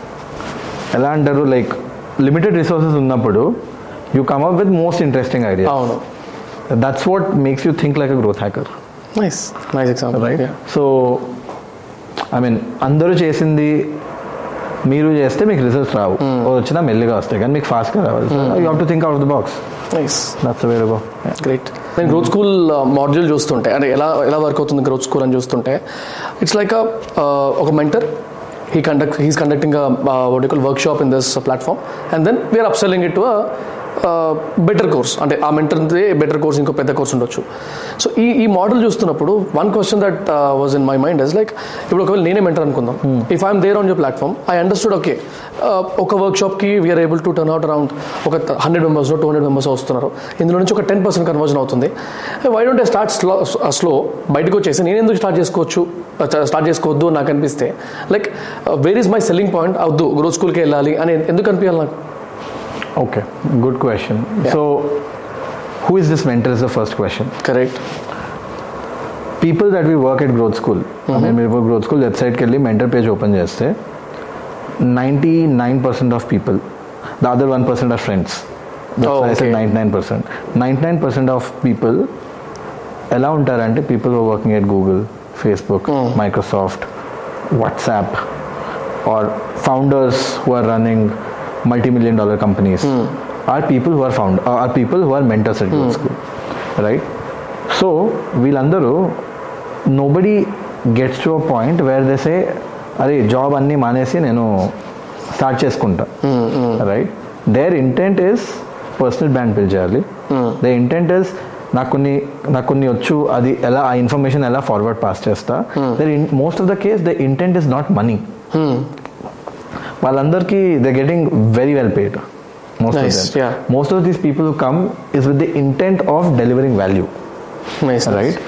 ఎలా అంటారు లైక్ లిమిటెడ్ రిసోర్సెస్ ఉన్నప్పుడు you come up with most interesting idea అవును
that's what makes you think like a growth hacker nice nice example right so I mean అందరూ
చేసింది మీరు చేస్తే మీకు రిజల్ట్స్ రావు hmm. వచ్చినా మెల్లిగా వస్తాయి కానీ మీకు ఫాస్ట్గా రావాలి you have to think out the box nice that's
away go great నేను గ్రోత్ స్కూల్ మాడ్యూల్ చూస్తుంటే అంటే ఎలా ఎలా వర్క్ అవుతుంది గ్రోత్ స్కూల్ అని చూస్తుంటే ఇట్స్ లైక్ uh, ఒక mentor he conduct he's conducting a uh, what you call workshop in this platform and then we are upselling it to a better course అంటే ఆ మెంటర్దే బెటర్ కోర్స్ ఇంకో పెద్ద course ఉండొచ్చు సో ఈ ఈ మోడల్ చూస్తున్నప్పుడు one question that was in my mind is like ఇప్పుడు ఒకవేళ నేనే మెంటర్ అనుకుందాం if I'm there on you platform I understood okay ఒక వర్క్షాప్కి we are able to turn out around ఒక hundred members two hundred members వస్తున్నారు ఇందులో నుంచి ఒక టెన్ పర్సెంట్ కన్వర్జన్ అవుతుంది why don't I start slow slow బయటకు వచ్చేసి నేను ఎందుకు స్టార్ట్ చేసుకోవచ్చు స్టార్ట్ uh, చేసుకోవద్దు నాకు అనిపిస్తే like where is my selling point అవద్దు గ్రోత్ స్కూల్కి వెళ్ళాలి అని ఎందుకు అనిపించాలి నాకు
Okay, good question. So, who is this mentor is the first question.
Correct.
People that we work at Growth School, mm-hmm. I mean, mm-hmm. Growth School website, ke mentor page open jaste, 99% of people, the other 1% are friends.
oh, okay. I said 99%.
99% of people allow Tarante, people who are working at Google, Facebook, mm. Microsoft, WhatsApp, or founders who are running multi million dollar companies are people who are found are people who are mentors at mentors so hmm. వీళ్ళందరూ nobody gets to a point where they say అరే job అన్నీ మానేసి నేను start చేసుకుంటా right their intent is personal brand build చేయాలి
they
intent is నాకు కొన్ని నాకు కొన్ని వచ్చు అది ఎలా ఆ ఇన్ఫర్మేషన్ ఎలా ఫార్వర్డ్ పాస్ చేస్తా there most of the case the intent is not money వాళ్ళందరికీ they getting very well paid most of
them
most of these people who come is with the intent of delivering value
right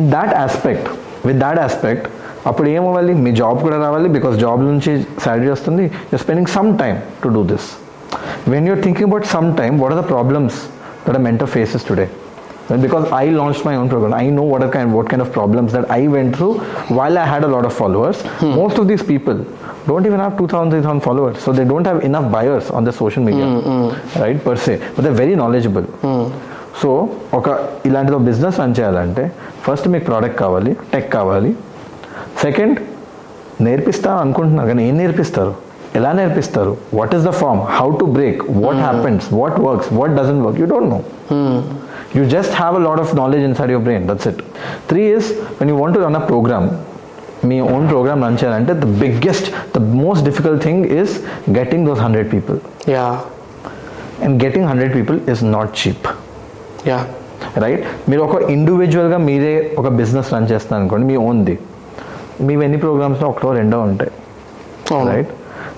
in that aspect with that aspect అప్పుడు ఏమవ్వాలి మీ job కూడా రావాలి because job నుంచి salary వస్తుంది you spending some time to do this when you're thinking about some time what are the problems that are mentor faces today because I launched my own program. I know what kind what kind of problems that I went through while I had a lot of followers. Hmm. Most of these people don't even have 2,000, 3,000 followers. So they don't have enough buyers on the social media, mm-hmm. right, per se. But they're very knowledgeable. So mm. ఒక ఇలాంటిది business run చేయాలంటే first మీకు product కావాలి tech కావాలి second నేర్పిస్తా అనుకుంటున్నారు కానీ ఏం నేర్పిస్తారు ఎలా నేర్పిస్తారు what is the form how to break what happens what works what doesn't work you don't know you just have a lot of knowledge inside your brain that's it three is when you want to run a program మీ own program run చేయాలంటే the biggest the most difficult thing is getting those hundred people
yeah
and getting hundred people is not cheap yeah right మీరు ఒక ఇండివిజువల్గా మీరే ఒక business run చేస్తున్నారు అనుకోండి మీ ఓన్ది మీవి ఎన్ని ప్రోగ్రామ్స్లో ఒకటో రెండో ఉంటాయి
రైట్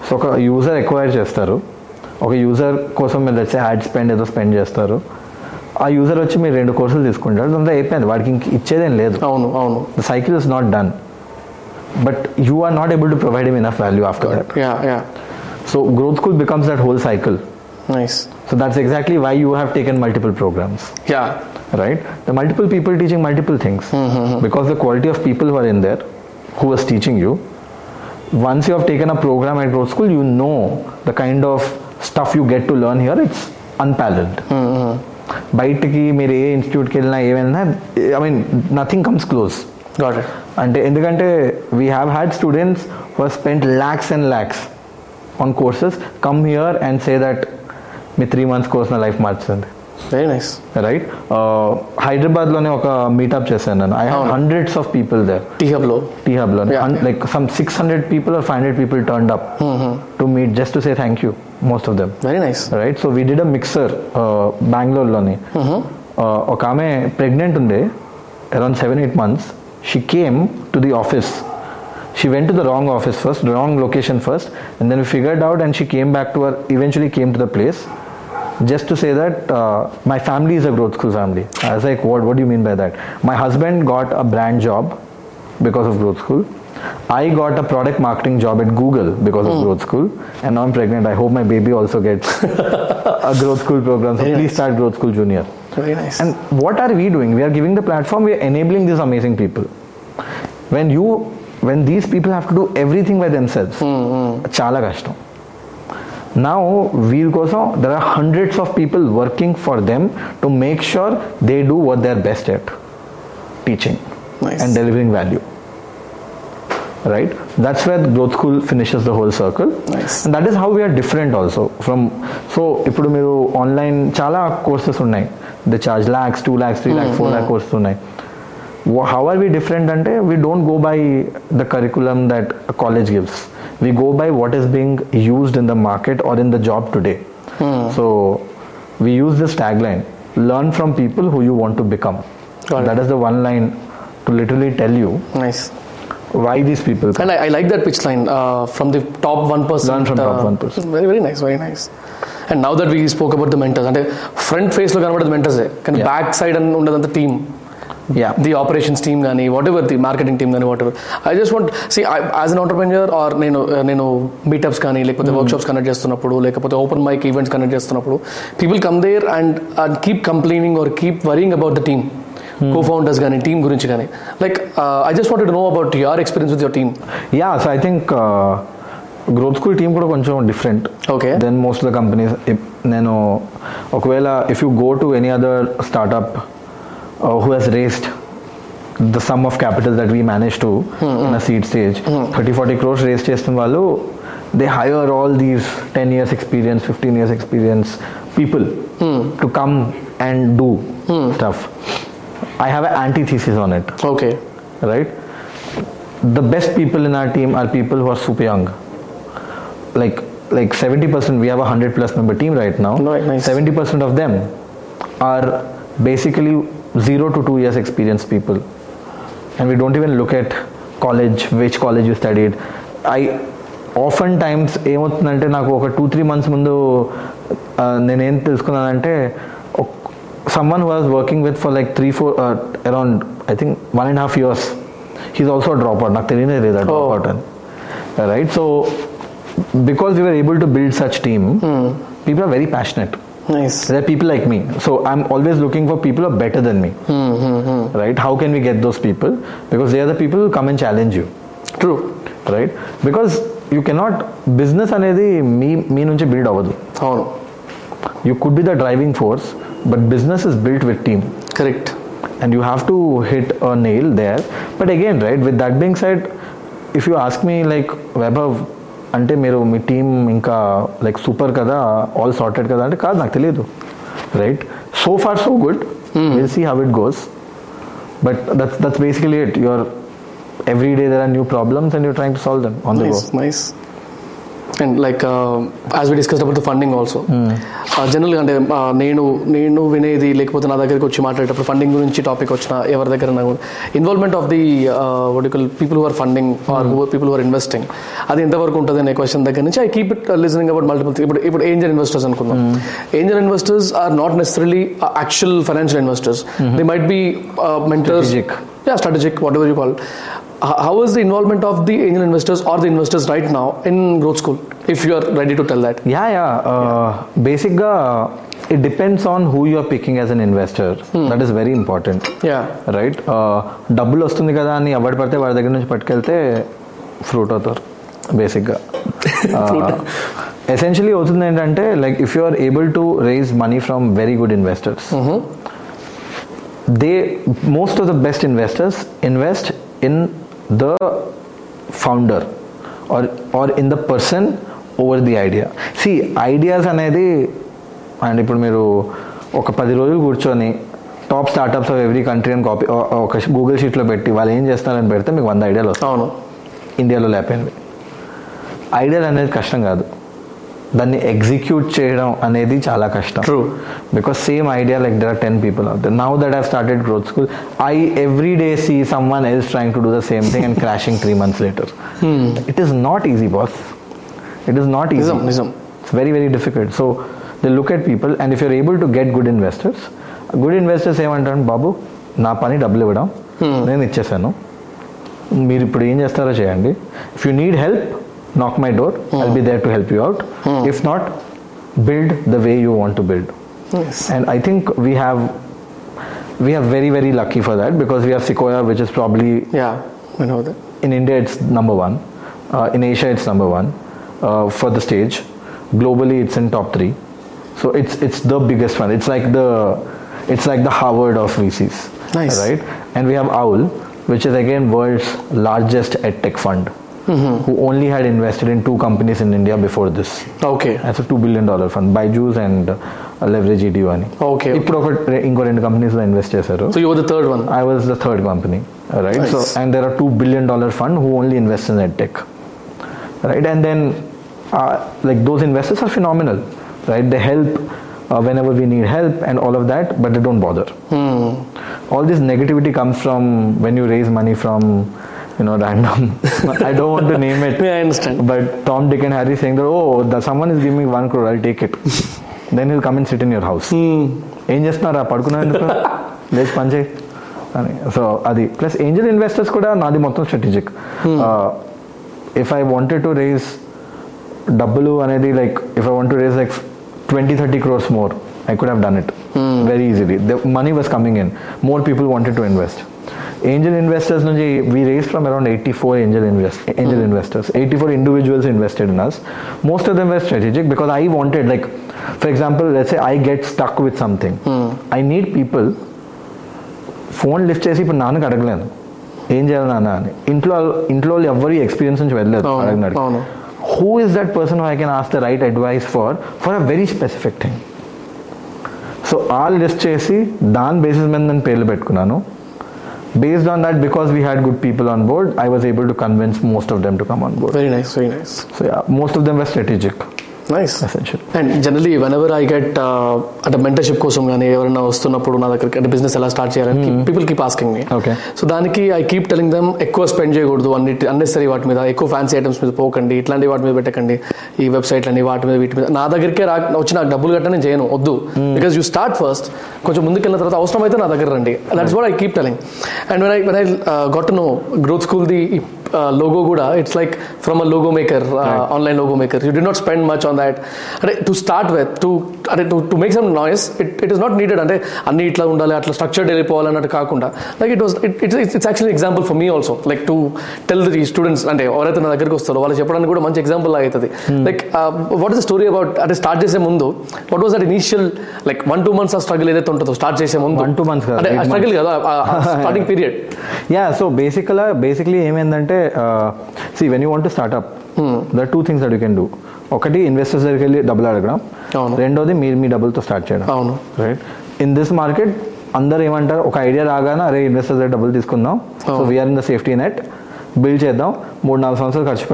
సో ఒక యూజర్ ఎక్వైర్ చేస్తారు ఒక యూజర్ కోసం మీరు వచ్చే యాడ్ స్పెండ్ ఏదో స్పెండ్ చేస్తారు ఆ యూజర్ వచ్చి మీరు రెండు కోర్సులు తీసుకుంటారు అంతా అయిపోయింది వాడికి ఇంక ఇచ్చేదేం లేదు
అవును అవును the
cycle is not done but you are not able to provide him enough value after that.
Yeah, yeah.
So growth school becomes that whole cycle.
Nice.
So that's exactly why you have taken multiple programs.
Yeah.
Right? The multiple people teaching multiple things.
Mm-hmm.
Because the quality of people who are in there, who was teaching you, once you have taken a program at growth school, you know the kind of stuff you get to learn here, it's unparalleled. Mm-hmm. बाइट की मेरे ये institute खेलना ये बनना I mean nothing comes close
got it
అంటే ఎందుకంటే we have had students who spend lakhs and lakhs on courses come here and say that మీ త్రీ మంత్స్ కోర్స్ నా లైఫ్ మార్చింది
వెరీ నైస్
రైట్ హైదరాబాద్లోనే ఒక మీటప్ చేశాను నేను I have hundreds of people
they T హబ్లో టీ హబ్లో
like some six hundred people or five hundred people turn up to meet just to say thank you most of them
very nice
right so we did a mixer బెంగళూరులోని ఒక ఆమె pregnant ఉంది around seven eight months she came to the office. She went to the wrong office first, wrong location first, and then we figured out, and she came back to her, eventually came to the place. Just to say that uh, my family is a growth school family. I was like, what, what do you mean by that? My husband got a brand job because of growth school. I got a product marketing job at Google because mm. of hmm. Growth School, and now I'm pregnant. I hope my baby also gets a Growth School program. So please start Growth School Junior.
Very nice.
And what are we doing? We are giving the platform, we are enabling these amazing people. When you when these people have to do everything by themselves,
hmm, hmm.
chala kashtam. Now, going to. there are hundreds of people working for them to make sure they do what they're best at teaching nice. and delivering value right that's where growth school finishes the whole circle nice. and that is how we are different also from so if you do online chala courses they charge lakhs two lakhs three lakhs four lakhs mm-hmm. four lakh how are we different and we don't go by the curriculum that a college gives we go by what is being used in the market or in the job today hmm. so we use this tagline learn from people who you want to become That is the one line to literally tell you
nice
why these people
come. And I, I, like that pitch line uh, from the top one person.
Learn from uh, top one person. Very, very
nice, very nice. And now that we spoke about the mentors అంటే front ఫేస్లో కనబడదు మెంటర్సే కానీ back side అని ఉండదంత team the operations team కానీ what ever the marketing team కానీ whatever I just want see as an entrepreneur or నేను uh, నేను మీటప్స్ కానీ లేకపోతే వర్క్షాప్స్ hmm. కనెక్ట్ చేస్తున్నప్పుడు లేకపోతే ఓపెన్ మైక్ ఈవెంట్స్ కనెక్ట్ చేస్తున్నప్పుడు people come there and keep complaining or keep worrying about the team co-founders కానీ team గురించి కానీ like I just wanted know about your experience with your team
yeah so I think growth school team కూడా కొంచెం different
okay
then most of the companies నేను ఒకవేళ if you go to any other startup who Hess raised the some of capital that we manage to in seed stage thirty forty crores raise చేస్తున్న వాళ్ళు they hire all these ten years experience fifteen years experience people to come and do stuff I have an antithesis on it.
Okay.
Right? The best people in our team are people who are super young. Like like 70% we have a 100 plus member team right now. 70% of them are basically 0 to 2 years experience people. And we don't even look at college, which college you studied. I oftentimes ఏమవుతుందంటే నాకు ఒక two three months ముందు uh, నేనేం తెలుసుకున్నానంటే someone who I was working with for like three, four, uh, around I think one and a half years. He's also a dropout. Nakterina is a oh. dropout. Oh. right? So because we were able to build such team, hmm. people are very passionate.
Nice.
There are people like me. So I'm always looking for people who are better than me. Hmm, hmm, hmm Right? How can we get those people? Because they are the people who come and challenge you.
True.
Right? Because you cannot business అనేది మీ మీ నుంచి build అవ్వదు You could be the driving force but business is built with team
correct
and you have to hit a nail there but again right with that being said if you ask me like Vaibhav అంటే మీరు మీ team ఇంకా like super కదా all sorted కదా అంటే కాదు నాకు తెలియదు right so far so good will see how it goes but that's that's basically it your every day there are new problems and you trying to solve them on the
and like as we discussed about the funding also జనరల్గా అంటే నేను నేను వినేది లేకపోతే నా దగ్గరికి వచ్చి మాట్లాడేటప్పుడు ఫండింగ్ గురించి టాపిక్ వచ్చిన ఎవరి దగ్గర involvement of the వడికల్ people who are funding or people who are investing అది ఎంతవరకు ఉంటుంది అనే క్వశ్చన్ దగ్గర నుంచి I keep it listening about multiple ఇప్పుడు ఇప్పుడు ఏంజల్ ఇన్వెస్టర్స్ అనుకుందాం angel investors are not necessary actual financial investors they might be
mentors
yeah strategic whatever you call how is the involvement of the angel investors or the investors right now in growth school if you are ready to tell that
yeah yeah, uh, yeah. basic uh, it depends on who you are picking as an investor hmm. that is very important
yeah
right డబ్బులు uh, వస్తుంది కదా అని ఎవరు పడితే వాడి దగ్గర నుంచి పట్టుకెళ్తే fruit అవుతారు బేసిక్గా ఎసెన్షియలీ uh, అవుతుంది ఏంటంటే like if you are able to raise money from very good investors they most of the best investors invest in the founder or or in the person over the idea see ideas అనేది and ఇప్పుడు మీరు ఒక పది రోజులు కూర్చొని top startups of every country అని copy ఒక Google షీట్లో పెట్టి వాళ్ళు ఏం చేస్తున్నారని పెడితే మీకు వంద ఐడియాలు
వస్తాయి అవును
ఇండియాలో లేపేయండి ఐడియాలు అనేది కష్టం కాదు దాన్ని ఎగ్జిక్యూట్ చేయడం అనేది చాలా కష్టం true because same idea like there are ten people out now that have started growth school I every day see someone else trying to do the same thing and crashing three months later it is not easy boss it is not
easy it's
very very difficult so they look at people and if you're able to get good investors good investors ఏమంటారు బాబు నా పని డబ్బులు ఇవ్వడం hmm. నేను ఇచ్చేసాను మీరు ఇప్పుడు ఏం చేస్తారో చేయండి if you need help knock my door mm. i'll be there to help you out mm. if not build the way you want to build yes and i think we have we are very very lucky for that because we have sequoia which is probably yeah i know that in india it's number 1 uh, in asia it's number 1 uh, for the stage globally it's in top 3 so it's it's the biggest one it's like the it's like the Harvard of VCs. Nice. Right? And we have OWL, which is again world's largest edtech fund who only had invested in two companies in India before this. Okay. That's a $2 billion fund, Baiju's and a uh, Leverage EDU. Okay. okay. Ipro, okay. In companies the invest So you were the third one? I was the third company, Alright. Nice. So And there are $2 billion fund who only invest in EdTech, right? And then, uh, like, those investors are phenomenal, right? They help. Uh, whenever we need help and all of that, but they don't bother. Hmm. All this negativity comes from when you raise money from you know random i don't want to name it yeah, i understand but tom dick and harry saying that oh the, someone is giving me one crore i'll take it then he'll come and sit in your house ఏం చేస్తున్నారా పడుకున్నా ఎందుకు లేచి పని చేయి అని so అది plus angel investors కూడా నాది మొత్తం strategic if I wanted to raise డబ్బులు అనేది like if I want to raise like twenty thirty crores more I could have done it very easily the money was coming in more people wanted to invest angel investors నుంచి we raise from around eighty four angel invest angel investors eighty four individuals invested in us most of them were strategic because I wanted like for example let's I get stuck with something I need people phone lift చేసి ఇప్పుడు నాన్నకు అడగలేను ఏం చేయాలి నాన్న అని ఇంట్లో ఇంట్లో వాళ్ళు ఎవరి ఎక్స్పీరియన్స్ నుంచి వెళ్ళలేదు అడగనాడు who is that person I can ask the right advice for for a very specific thing so ఆ లిస్ట్ చేసి దాని బేసిస్ మీద నేను పేర్లు పెట్టుకున్నాను based on that because we had good people on board i was able to convince most of them to come on board very nice very nice so yeah most of them were strategic nice and generally whenever I get అంటే mentorship కోసం కానీ ఎవరైనా వస్తున్నప్పుడు నా దగ్గరికి అంటే business ఎలా start చేయాలని people keep asking me so దానికి ఐ కీప్ టెలింగ్ దమ్ ఎక్కువ స్పెండ్ చేయకూడదు అన్నిటి అన్నెసరీ వాటి మీద ఎక్కువ ఫ్యాన్సీ ఐటమ్స్ మీద పోకండి ఇట్లాంటి వాటి మీద పెట్టకండి ఈ వెబ్సైట్లని వాటి మీద వీటి మీద నా దగ్గరికే రా వచ్చి నాకు డబ్బులు కట్ట నేను చేయను వద్దు బికాస్ యూ స్టార్ట్ ఫస్ట్ కొంచెం ముందుకెళ్ళిన తర్వాత అవసరం అయితే నా దగ్గర రండి that's what I keep telling and when I when I got no growth school the logo కూడా it's like from a logo maker online logo maker you did not spend much on that అంటే to start with to అంటే to to make some noise it it is not needed అంటే అన్ని ఇట్లా ఉండాలి అట్లా structure వెళ్ళిపోవాలి అన్నట్టు కాకుండా like it was it it's it's actual example for me also like to tell the students అంటే ఎవరైతే నా దగ్గరికి వస్తారో వాళ్ళు చెప్పడానికి కూడా మంచి ఎగ్జాంపుల్ లాగా అవుతుంది like what is the story about అంటే స్టార్ట్ చేసే ముందు what was that initial like one two months ఆ స్ట్రగుల్ ఏదైతే ఉంటుందో స్టార్ట్ చేసే ముందు వన్ టూ మంత్స్ స్ట్రగుల్ కదా స్టార్టింగ్ పీరియడ్ యా సో బేసికల్ బేసిక్లీ ఏమైందంటే see when you want to startup the two things that you can do ఒకటి investors దగ్గరికి వెళ్ళి డబ్బులు అడగడం రెండోది మీరు మీ డబ్బులతో స్టార్ట్ చేయడం అవును రైట్ ఇన్ దిస్ మార్కెట్ అందరు ఏమంటారు ఒక ఐడియా రాగానే అరే ఇన్వెస్టర్స్ దగ్గర డబ్బులు తీసుకుందాం so we are in the safety net build చేద్దాం మూడు నాలుగు సంవత్సరాలు ఖర్చు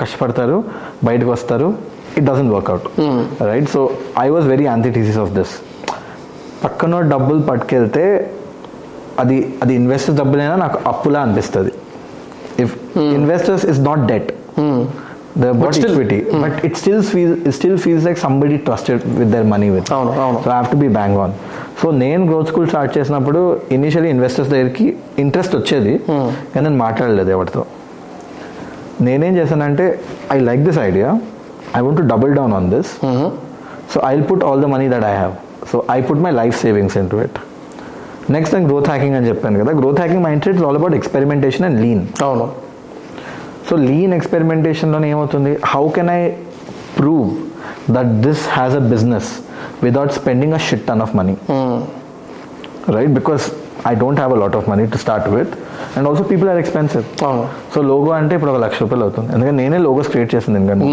కష్టపడతారు బయటకు వస్తారు it doesn't work out right so I was very antithesis of this పక్కన డబ్బులు పట్టుకెళ్తే అది అది ఇన్వెస్టర్ డబ్బులైనా నాకు అప్పులా అనిపిస్తుంది If mm. investors is not debt, mm. the but still, equity, mm. but it still feels it still feels like somebody trusted with their money with. Avano, avano. So I have to be bang on. So నేను growth school start చేసినప్పుడు initially investors దగ్గరికి interest వచ్చేది కానీ నేను మాట్లాడలేదు ఎవరితో నేనేం చేశానంటే I like this idea I want to double down on this so I put all the money that I have so I put my life savings into it next నేను growth hacking అని చెప్పాను కదా growth hacking mindset all about experimentation and lean అవును so lean ఎక్స్పెరిమెంటేషన్లోనే ఏమవుతుంది how can I prove that this has a business without spending a shit ton of money right because I don't have a lot of money to start with and also people are expensive so logo అంటే ఇప్పుడు ఒక లక్ష రూపాయలు అవుతుంది ఎందుకంటే నేనే logos create చేసింది ఎందుకంటే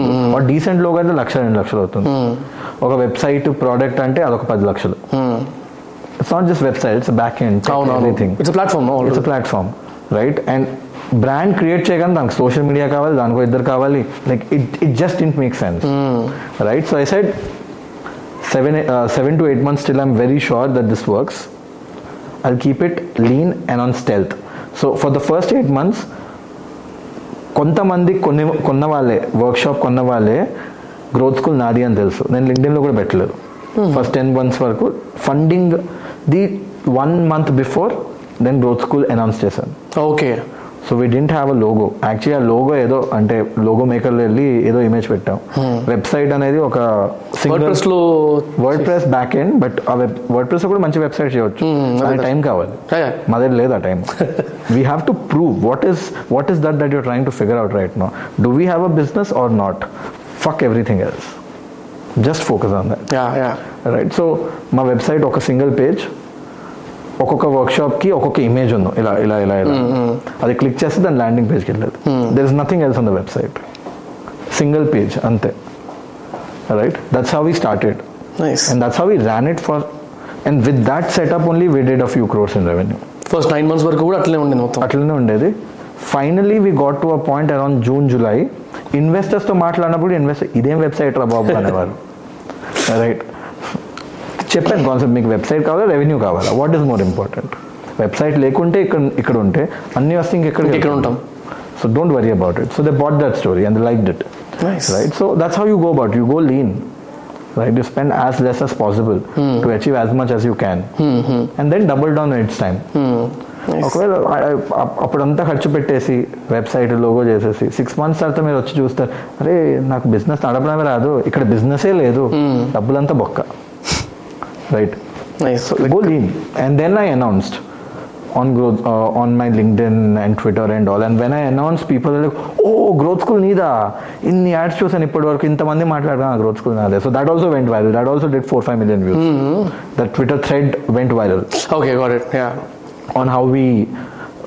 decent logo అయితే లక్ష రెండు లక్షలు అవుతుంది hmm. ఒక వెబ్సైట్ ప్రోడక్ట్ అంటే అదొక పది లక్షలు hmm. it's not just website it's a back end tech, oh, no, everything it's a platform no, it's a platform right and brand create చేయగానే దానికి సోషల్ మీడియా కావాలి దానికో ఇద్దరు కావాలి లైక్ ఇట్ ఇట్ జస్ట్ ఇంట్ make sense right so I said seven seven to eight months still I'm very sure that this works I keep it lean and on stealth so for the first eight months కొంతమంది కొన్ని కొన్న వాళ్ళే work shop కొన్న వాళ్ళే growth school నాది అని తెలుసు నేను లింక్డిన్లో కూడా పెట్టలేదు ఫస్ట్ టెన్ మంత్స్ వరకు funding the one month before then growth school announce చేశాను okay so we didn't have a logo actually ఆ లోగో ఏదో అంటే లోగో మేకర్లో వెళ్ళి ఏదో ఇమేజ్ పెట్టాం వెబ్సైట్ hmm. అనేది ఒక single WordPress back end but ఆ వెబ్ వర్డ్ ప్రెస్ కూడా మంచి వెబ్సైట్ చేయవచ్చు టైం కావాలి మా దగ్గర లేదు ఆ time we have to prove what is what is that that you're to figure out right no do we have a business or not fuck everything else just focus on that right so మా website ఒక single page ఒక్కొక్క కి ఒక్కొక్క image ఉంది ఇలా ఇలా ఇలా ఇలా mm, mm. అది క్లిక్ చేస్తే దాని ల్యాండింగ్ పేజ్కి వెళ్ళలేదు there is nothing else on the website single page అంతే right that's how we started and that's how we ran it for and with that setup only we did a crores in revenue first nine months వరకు కూడా అట్లనే ఉండేది అట్లనే ఉండేది finally we got to a point around June July ఇన్వెస్టర్స్తో మాట్లాడినప్పుడు investor ఇదేం website రా బాబు అనేవారు రైట్ చెప్పాను కాన్సెప్ట్ మీకు వెబ్సైట్ కావాలా రెవెన్యూ కావాలా what is more important website లేకుంటే ఇక్కడ ఇక్కడ ఉంటే అన్ని వస్తే ఇంక ఇక్కడ ఇక్కడ ఉంటాం so don't worry about it so they bought that story and like that right so that's how you go about you go lean right you spend as less as possible to achieve as much as you can and then double down it's time ఒకవేళ అప్పుడంతా ఖర్చు పెట్టేసి website logo చేసేసి six months తర్వాత మీరు వచ్చి చూస్తారు అరే నాకు బిజినెస్ నడపడమే రాదు ఇక్కడ బిజినెసే లేదు hmm. డబ్బులంతా బొక్క right and then I announced on growth on my LinkedIn and Twitter and all and when I announce people ఓ గ్రోత్ స్కూల్ నీదా ఇన్ని యాడ్స్ చూసాను ఇప్పటి వరకు ఇంతమంది మాట్లాడదా గ్రోత్ స్కూల్ నాదే so that also went viral that also did four five million views the Twitter thread went viral okay on how we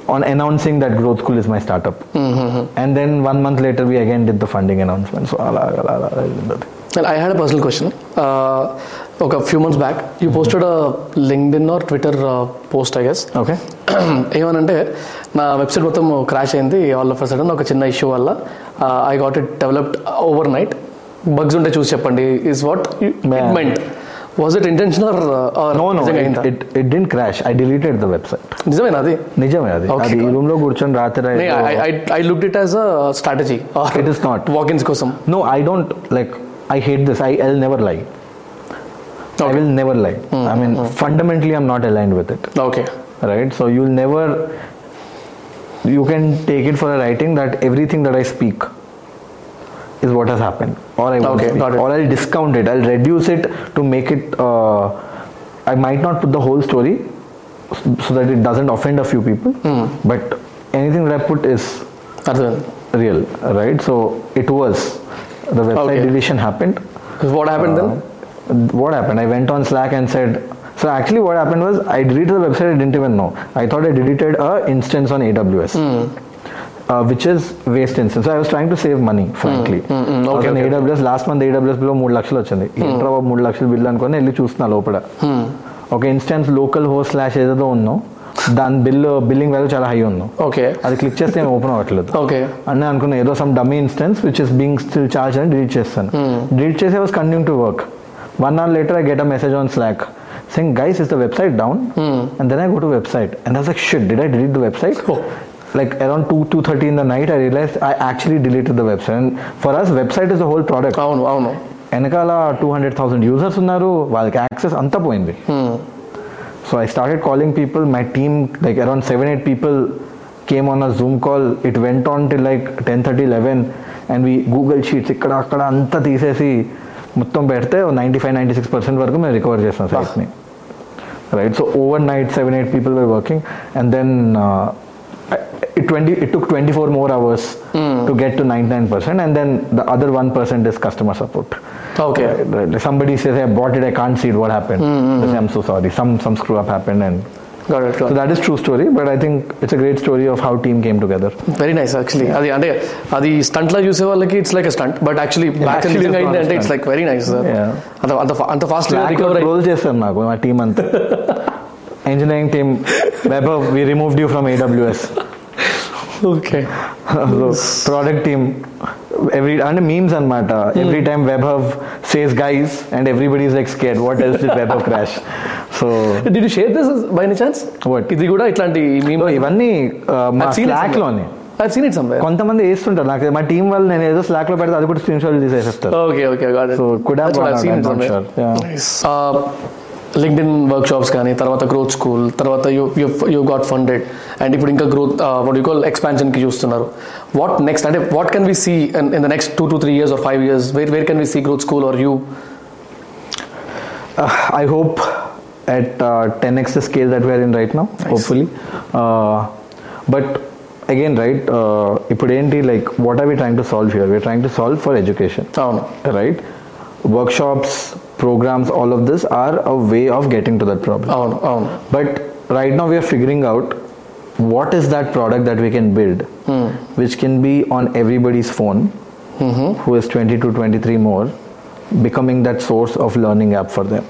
on announcing that growth school is my startup mm-hmm. and then one month later we again did the funding announcement so ala, ala, ala, ala. Well, I had a personal question. Uh, okay, a few months back, you posted mm-hmm. a linkedin or LinkedIn or Twitter post I guess okay ఏమనంటే నా website మొత్తం crash అయింది all of sudden ఒక చిన్న issue వల్ల I got it developed over night bugs ఉంటే చూసి చెప్పండి is what meant was it intentional no no it it didn't crash I deleted the website నిజమేనా అది నిజమే అది అది రూమ్ లో కూర్చొని రాత్రి I look it as a strategy it is not walkins కోసం no I don't like I hate this I I never lie I will never lie I mean fundamentally I'm not aligned with it okay right so you will never you can take it for writing that everything that I speak is what has happened or I okay, or I'll discount it I'll reduce it to make it uh, I might not put the whole story so that it doesn't offend a few people mm. but anything that I put is Arthur. real right so it was the website okay. deletion happened what happened uh, then what happened I went on slack and said so actually what happened was I deleted the website I didn't even know I thought I deleted a instance on AWS mm which is waste instance I was trying to save money frankly AWS last month AWS లో మూడు లక్షలు వచ్చింది intra hmm. మూడు లక్షలు bill అనుకుని వెళ్ళి చూస్తున్నా లోపల hmm. ఒక ఇన్స్టెన్స్ లోకల్ హోస్ స్లాష్ ఏదో ఉందో దాని బిల్ బిల్లింగ్ వాల్యూ చాలా హై ఉంది ఓకే అది క్లిక్ చేస్తే ఓపెన్ అవ్వట్లేదు ఓకే అని అనుకున్నా ఏదో some dummy instance which is being still charge అని డిలీట్ చేస్తాను డిలీట్ hmm. చేసి was continue to work one hour later I get a message on Slack saying guys is the website down mm. and then i go to website and i was like shit did i delete the website oh. like around 2 to 30 in the night i realized i actually deleted the website and for us website is a whole product అవును అవును వెనకాల two hundred thousand users ఉన్నారు వాళ్ళకి access అంతా పోయింది so I started calling people my team like around seven eight people came on a Zoom call it went on till like ten thirty eleven and we Google sheets ఇక్కడ అక్కడ అంతా తీసేసి మొత్తం పెడితే ninety five ninety six percent వరకు మేము recover చేసాం సైట్ని right so over night seven eight people were working and then it 20 it took 24 more hours mm. to get to 99% and then the other 1% is customer support okay uh, somebody says i bought it i can't see it what happened mm-hmm. say, hmm. i'm so sorry some some screw up happened and got it, got so that is true story but i think it's a great story of how team came together very nice actually Adi, adi, అది అంటే అది stunt లా చూసే వాళ్ళకి it's like actually, but actually back and లింగ్ అయింది అంటే it's Yeah. Very nice అంత అంత అంత ఫాస్ట్ రికవర్ రోల్ చేస్తారు నాకు My team anta. engineering team Vaibhav, we removed you from AWS okay product team every అంటే మీమ్స్ అనమాట every time web hub says guys and everybody is like scare what else this web hub crash so did share this by any chance what ఇది కూడా ఇట్లాంటి meme oh, ఇవన్నీ uh, మా Slack లోనే seen it somewhere కొంతమంది వేస్తుంటారు నాకు మా టీం వల్ల నేను ఏదో స్లాక్ లో పెడితే అది కూడా స్క్రీన్ షాట్ తీసేస్తారు okay okay got it so కుడా seen it somewhere LinkedIn workshops కానీ తర్వాత గ్రోత్ స్కూల్ తర్వాత and you you got funded and ఇప్పుడు ఇంకా గ్రోత్ వాట్ యూ కాల్ ఎక్స్పాన్షన్కి చూస్తున్నారు వాట్ నెక్స్ట్ అంటే what can we see in the next two to three years or five years where where can we see growth school or you I hope at 10x uh, the scale that we are in right now hopefully uh, but again right ipudendi uh, like what are we trying to solve here we're trying to solve for education right workshops programs all of this are a way of getting to that problem oh, oh. but right now we are figuring out what is that product that we can build hmm. which can be on everybody's phone mm-hmm. who is 20 to 23 more becoming that source of learning app for them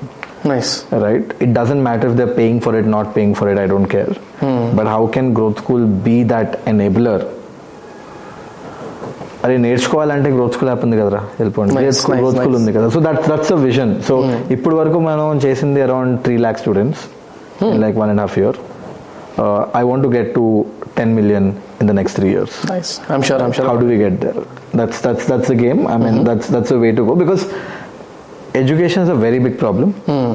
nice right it doesn't matter if they're paying for it not paying for it i don't care hmm. but how can growth school be that enabler అరే నేర్చుకోవాలంటే growth school అయిపోయింది కదరా వెళ్ళిపోండి growth school ఉంది కదా so that that's a vision so ఇప్పుడు వరకు మనం చేసింది around three lakh students like one and half year I want to get to ten million in the next three years. Nice. I'm sure. I'm sure. How do we get there? That's that's that's the game. I mean, hmm. that's that's a way to go because education is a very big problem. Hmm.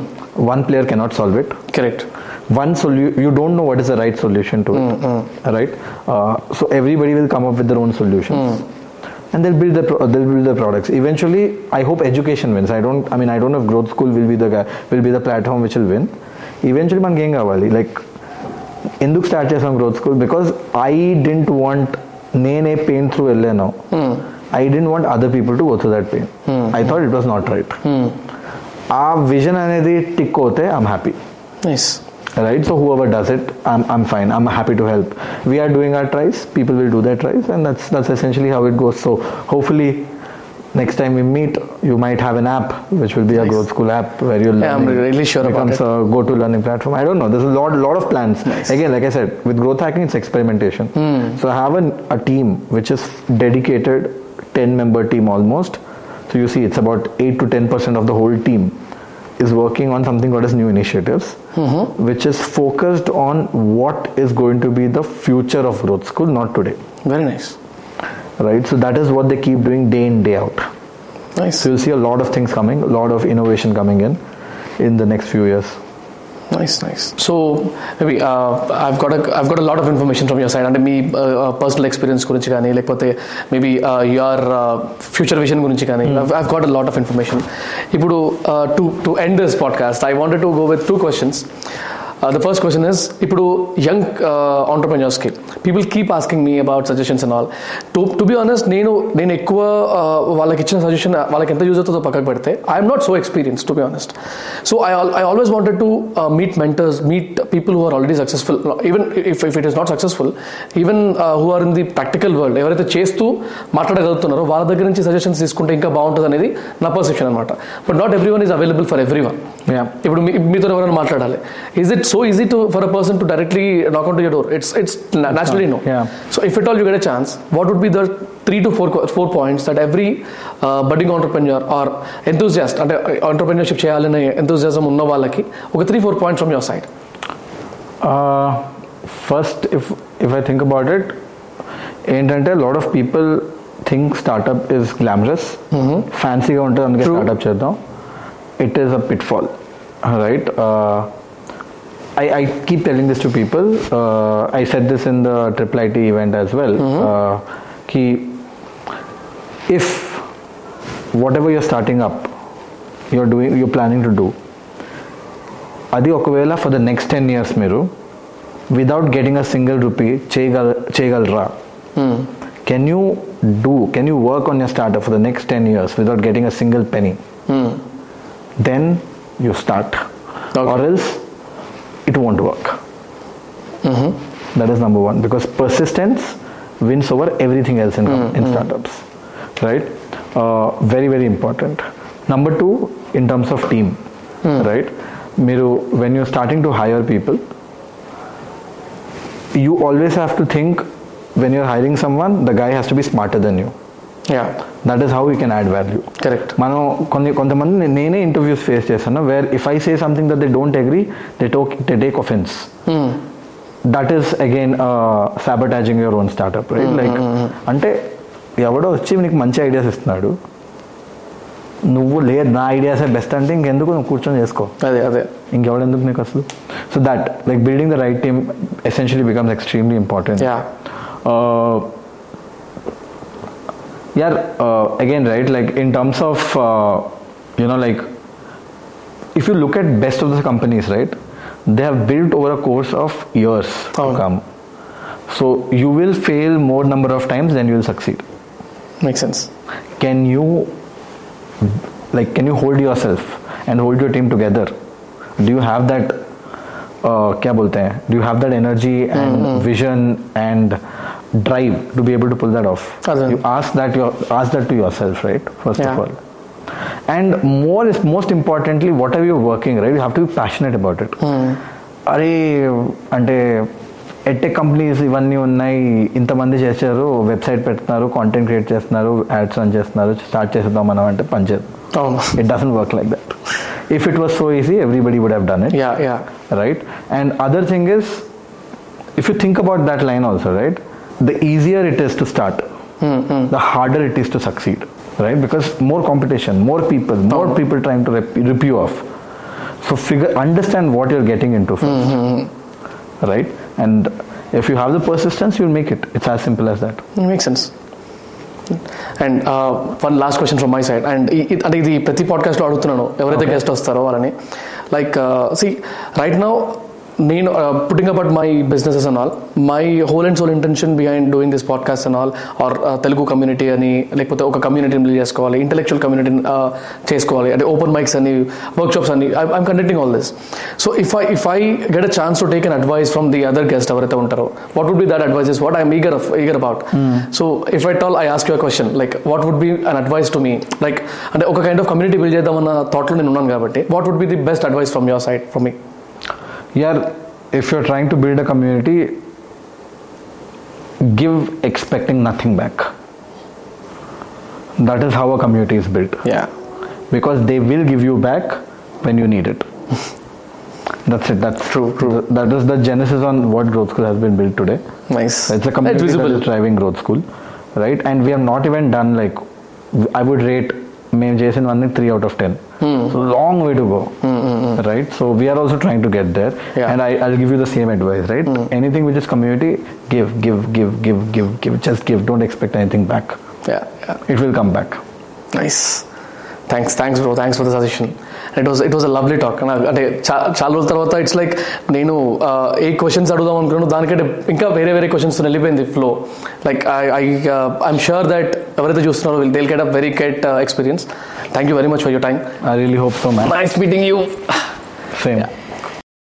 One player cannot solve it. Correct. One solution you don't know what is the right solution to it. mm Right. Uh, so everybody will come up with their own solutions and they'll build the they'll build the products. Eventually, I hope education wins. I don't. I mean, I don't know if growth school will be the will be the platform which will win. Eventually, man, Gengawali like Induk started from growth school because I didn't want nene pain through LA now. Hmm. I didn't want other people to go through that pain. Hmm. I thought it was not right. Hmm. ఆ vision అనేది tick I am happy. Nice right so whoever does it i'm, I'm fine i'm happy to help we are doing our tries people will do their tries and that's that's essentially how it goes so hopefully next time we meet you might have an app which will be nice. a growth school app where you'll yeah, i'm really sure becomes about it. a go-to learning platform i don't know there's a lot lot of plans nice. again like i said with growth hacking it's experimentation mm. so i have an, a team which is dedicated 10 member team almost so you see it's about 8 to 10 percent of the whole team is working on something called as new initiatives, mm-hmm. which is focused on what is going to be the future of growth school, not today. Very nice. Right, so that is what they keep doing day in, day out. Nice. So you'll see a lot of things coming, a lot of innovation coming in in the next few years. Nice nice so maybe I've got I've got lot of information from your side అంటే మీ personal uh, experience గురించి కానీ లేకపోతే maybe your future vision గురించి కానీ I've got a lot of information ఇప్పుడు to to end this podcast I wanted to go with two questions the first question is ఇప్పుడు young ఆంటర్ప్రెన్యూర్స్కి people keep asking me about suggestions and all to to be honest నేను నేను ఎక్కువ uh, వాళ్ళకి ఇచ్చిన suggestion uh, వాళ్ళకి ఎంత use అవుతుందో పక్కకు పెడితే I'm not so experience to be honest so I I always wanted to meet mentors meet people who are already successful even if if it is not successful even who are in the practical world ఎవరైతే చేస్తూ మాట్లాడగలుగుతున్నారో వాళ్ళ దగ్గర నుంచి suggestions తీసుకుంటే ఇంకా బాగుంటుంది అనేది నా పర్సెప్షన్ అనమాట but not every one available for every one yeah ipudu meetho evarana maatladali is it so easy to for a person to directly knock on your door it's it's naturally no yeah so if at all you get a chance what would be the three to four four points that every uh, budding entrepreneur or enthusiast and uh, entrepreneurship cheyalane enthusiasm unna vallaki three four points from your side uh first if if i think about it ఏంటంటే lot of people think startup is glamorous ఫ్యాన్సీగా ఉంటుంది అందుకే startup చేద్దాం it is a pitfall all right. Uh, I, I, keep telling this to people. Uh, I said this in the Triple IT event as well. Mm-hmm. Uh, if whatever you're starting up, you're doing, you're planning to do, అది ఒకవేళ for the next ten years మీరు without getting a single rupee చేయగల చేయగలరా can you do can you work on your startup for the next ten years without getting a single penny then you start okay. or else it won't work mm-hmm. that is number one because persistence wins over everything else in, mm-hmm. in startups right uh, very very important number two in terms of team mm. right Miru, when you're starting to hire people you always have to think when you're hiring someone the guy has to be smarter than you that is how you can add value correct మనం కొన్ని కొంతమంది నేనే interviews face చేస్తాను where if I say something that they don't agree they took they take offence that is again sabotaging your own startup right like అంటే ఎవడో వచ్చి నీకు మంచి ఐడియాస్ ఇస్తున్నాడు నువ్వు లేదు నా ఐడియాసే బెస్ట్ అంటే ఇంకెందుకు నువ్వు కూర్చొని చేసుకో అదే అదే ఇంకెవడెందుకు నీకు అసలు so that like building the right team essentially becomes extremely important yeah uh, again right like in terms of uh, you know like if you look at best of the companies right they have built over a course of years oh. to come so you will fail more number of times than you will succeed makes sense can you like can you hold yourself and hold your team together do you have that uh, क्या Do you have that energy and hmm. vision and? drive to be able to pull that off. Cousin. You ask that you ask that to yourself, right? First yeah. of all. And more is most importantly, whatever you're working, right? You have to be passionate about it. hmm. అరే అంటే ఎట్టే companies ఇవన్నీ ఉన్నాయి ఇంతమంది చేశారు website పెడుతున్నారు content create చేస్తున్నారు ads on చేస్తున్నారు స్టార్ట్ చేసేద్దాం మనం అంటే పనిచేద్దాం it doesn't work like that if it was so easy everybody would have done it right and other thing is if you think about that line also right the easier it is to start, mm-hmm. the harder it is to succeed, right? Because more competition, more people, more mm-hmm. people trying to rip, rip, you off. So figure, understand what you're getting into 1st mm-hmm. Hmm, hmm. right? And if you have the persistence, you'll make it. It's as simple as that. It makes sense. And one last question from my side and అంటే ఇది ప్రతి పాడ్కాస్ట్లో అడుగుతున్నాను ఎవరైతే guest వస్తారో వాళ్ళని like see right now నేను putting about my businesses and all my whole and soul intention behind doing this podcast and all our Telugu community అని లేకపోతే ఒక కమ్యూనిటీని బిల్డ్ చేసుకోవాలి ఇంటలెక్చువల్ కమ్యూనిటీని uh, చేసుకోవాలి అంటే ఓపెన్ మైక్స్ అని వర్క్షాప్స్ అని I'm conducting all this so if I if I get a chance to take an advice from the other guest ఎవరైతే ఉంటారో what would be that advice is what I'm eager eager about so if at all I ask you question like what would be an advice to me like అంటే ఒక kind of community build చేద్దామన్న థాట్లో నేను ఉన్నాను కాబట్టి what would be the best advice from your side from మీ yeah if you're trying to build a community give expecting nothing back that is how a community is built yeah because they will give you back when you need it that's it that's true true that is the genesis on what growth school has been built today nice it's a community it's visible. driving growth school right and we have not even done like i would rate మేము చేసినవన్నీ three out of ten so long way to go right so we're also trying to get there and I I give you the same advice right anything which is community give give give give give give just give don't expect anything back it will come back nice thanks thanks bro thanks for the suggestion it was it was a lovely talk అంటే చాలా రోజుల తర్వాత it's like నేను uh, ఏ questions అడుగుదాం అనుకున్నాను దానికంటే ఇంకా వేరే వేరే క్వశ్చన్స్ వెళ్ళిపోయింది flow like I I I'm sure that ఎవరైతే చూస్తున్నారో will they'll get a very get experience thank you very much for your time I really hope so man nice meeting you same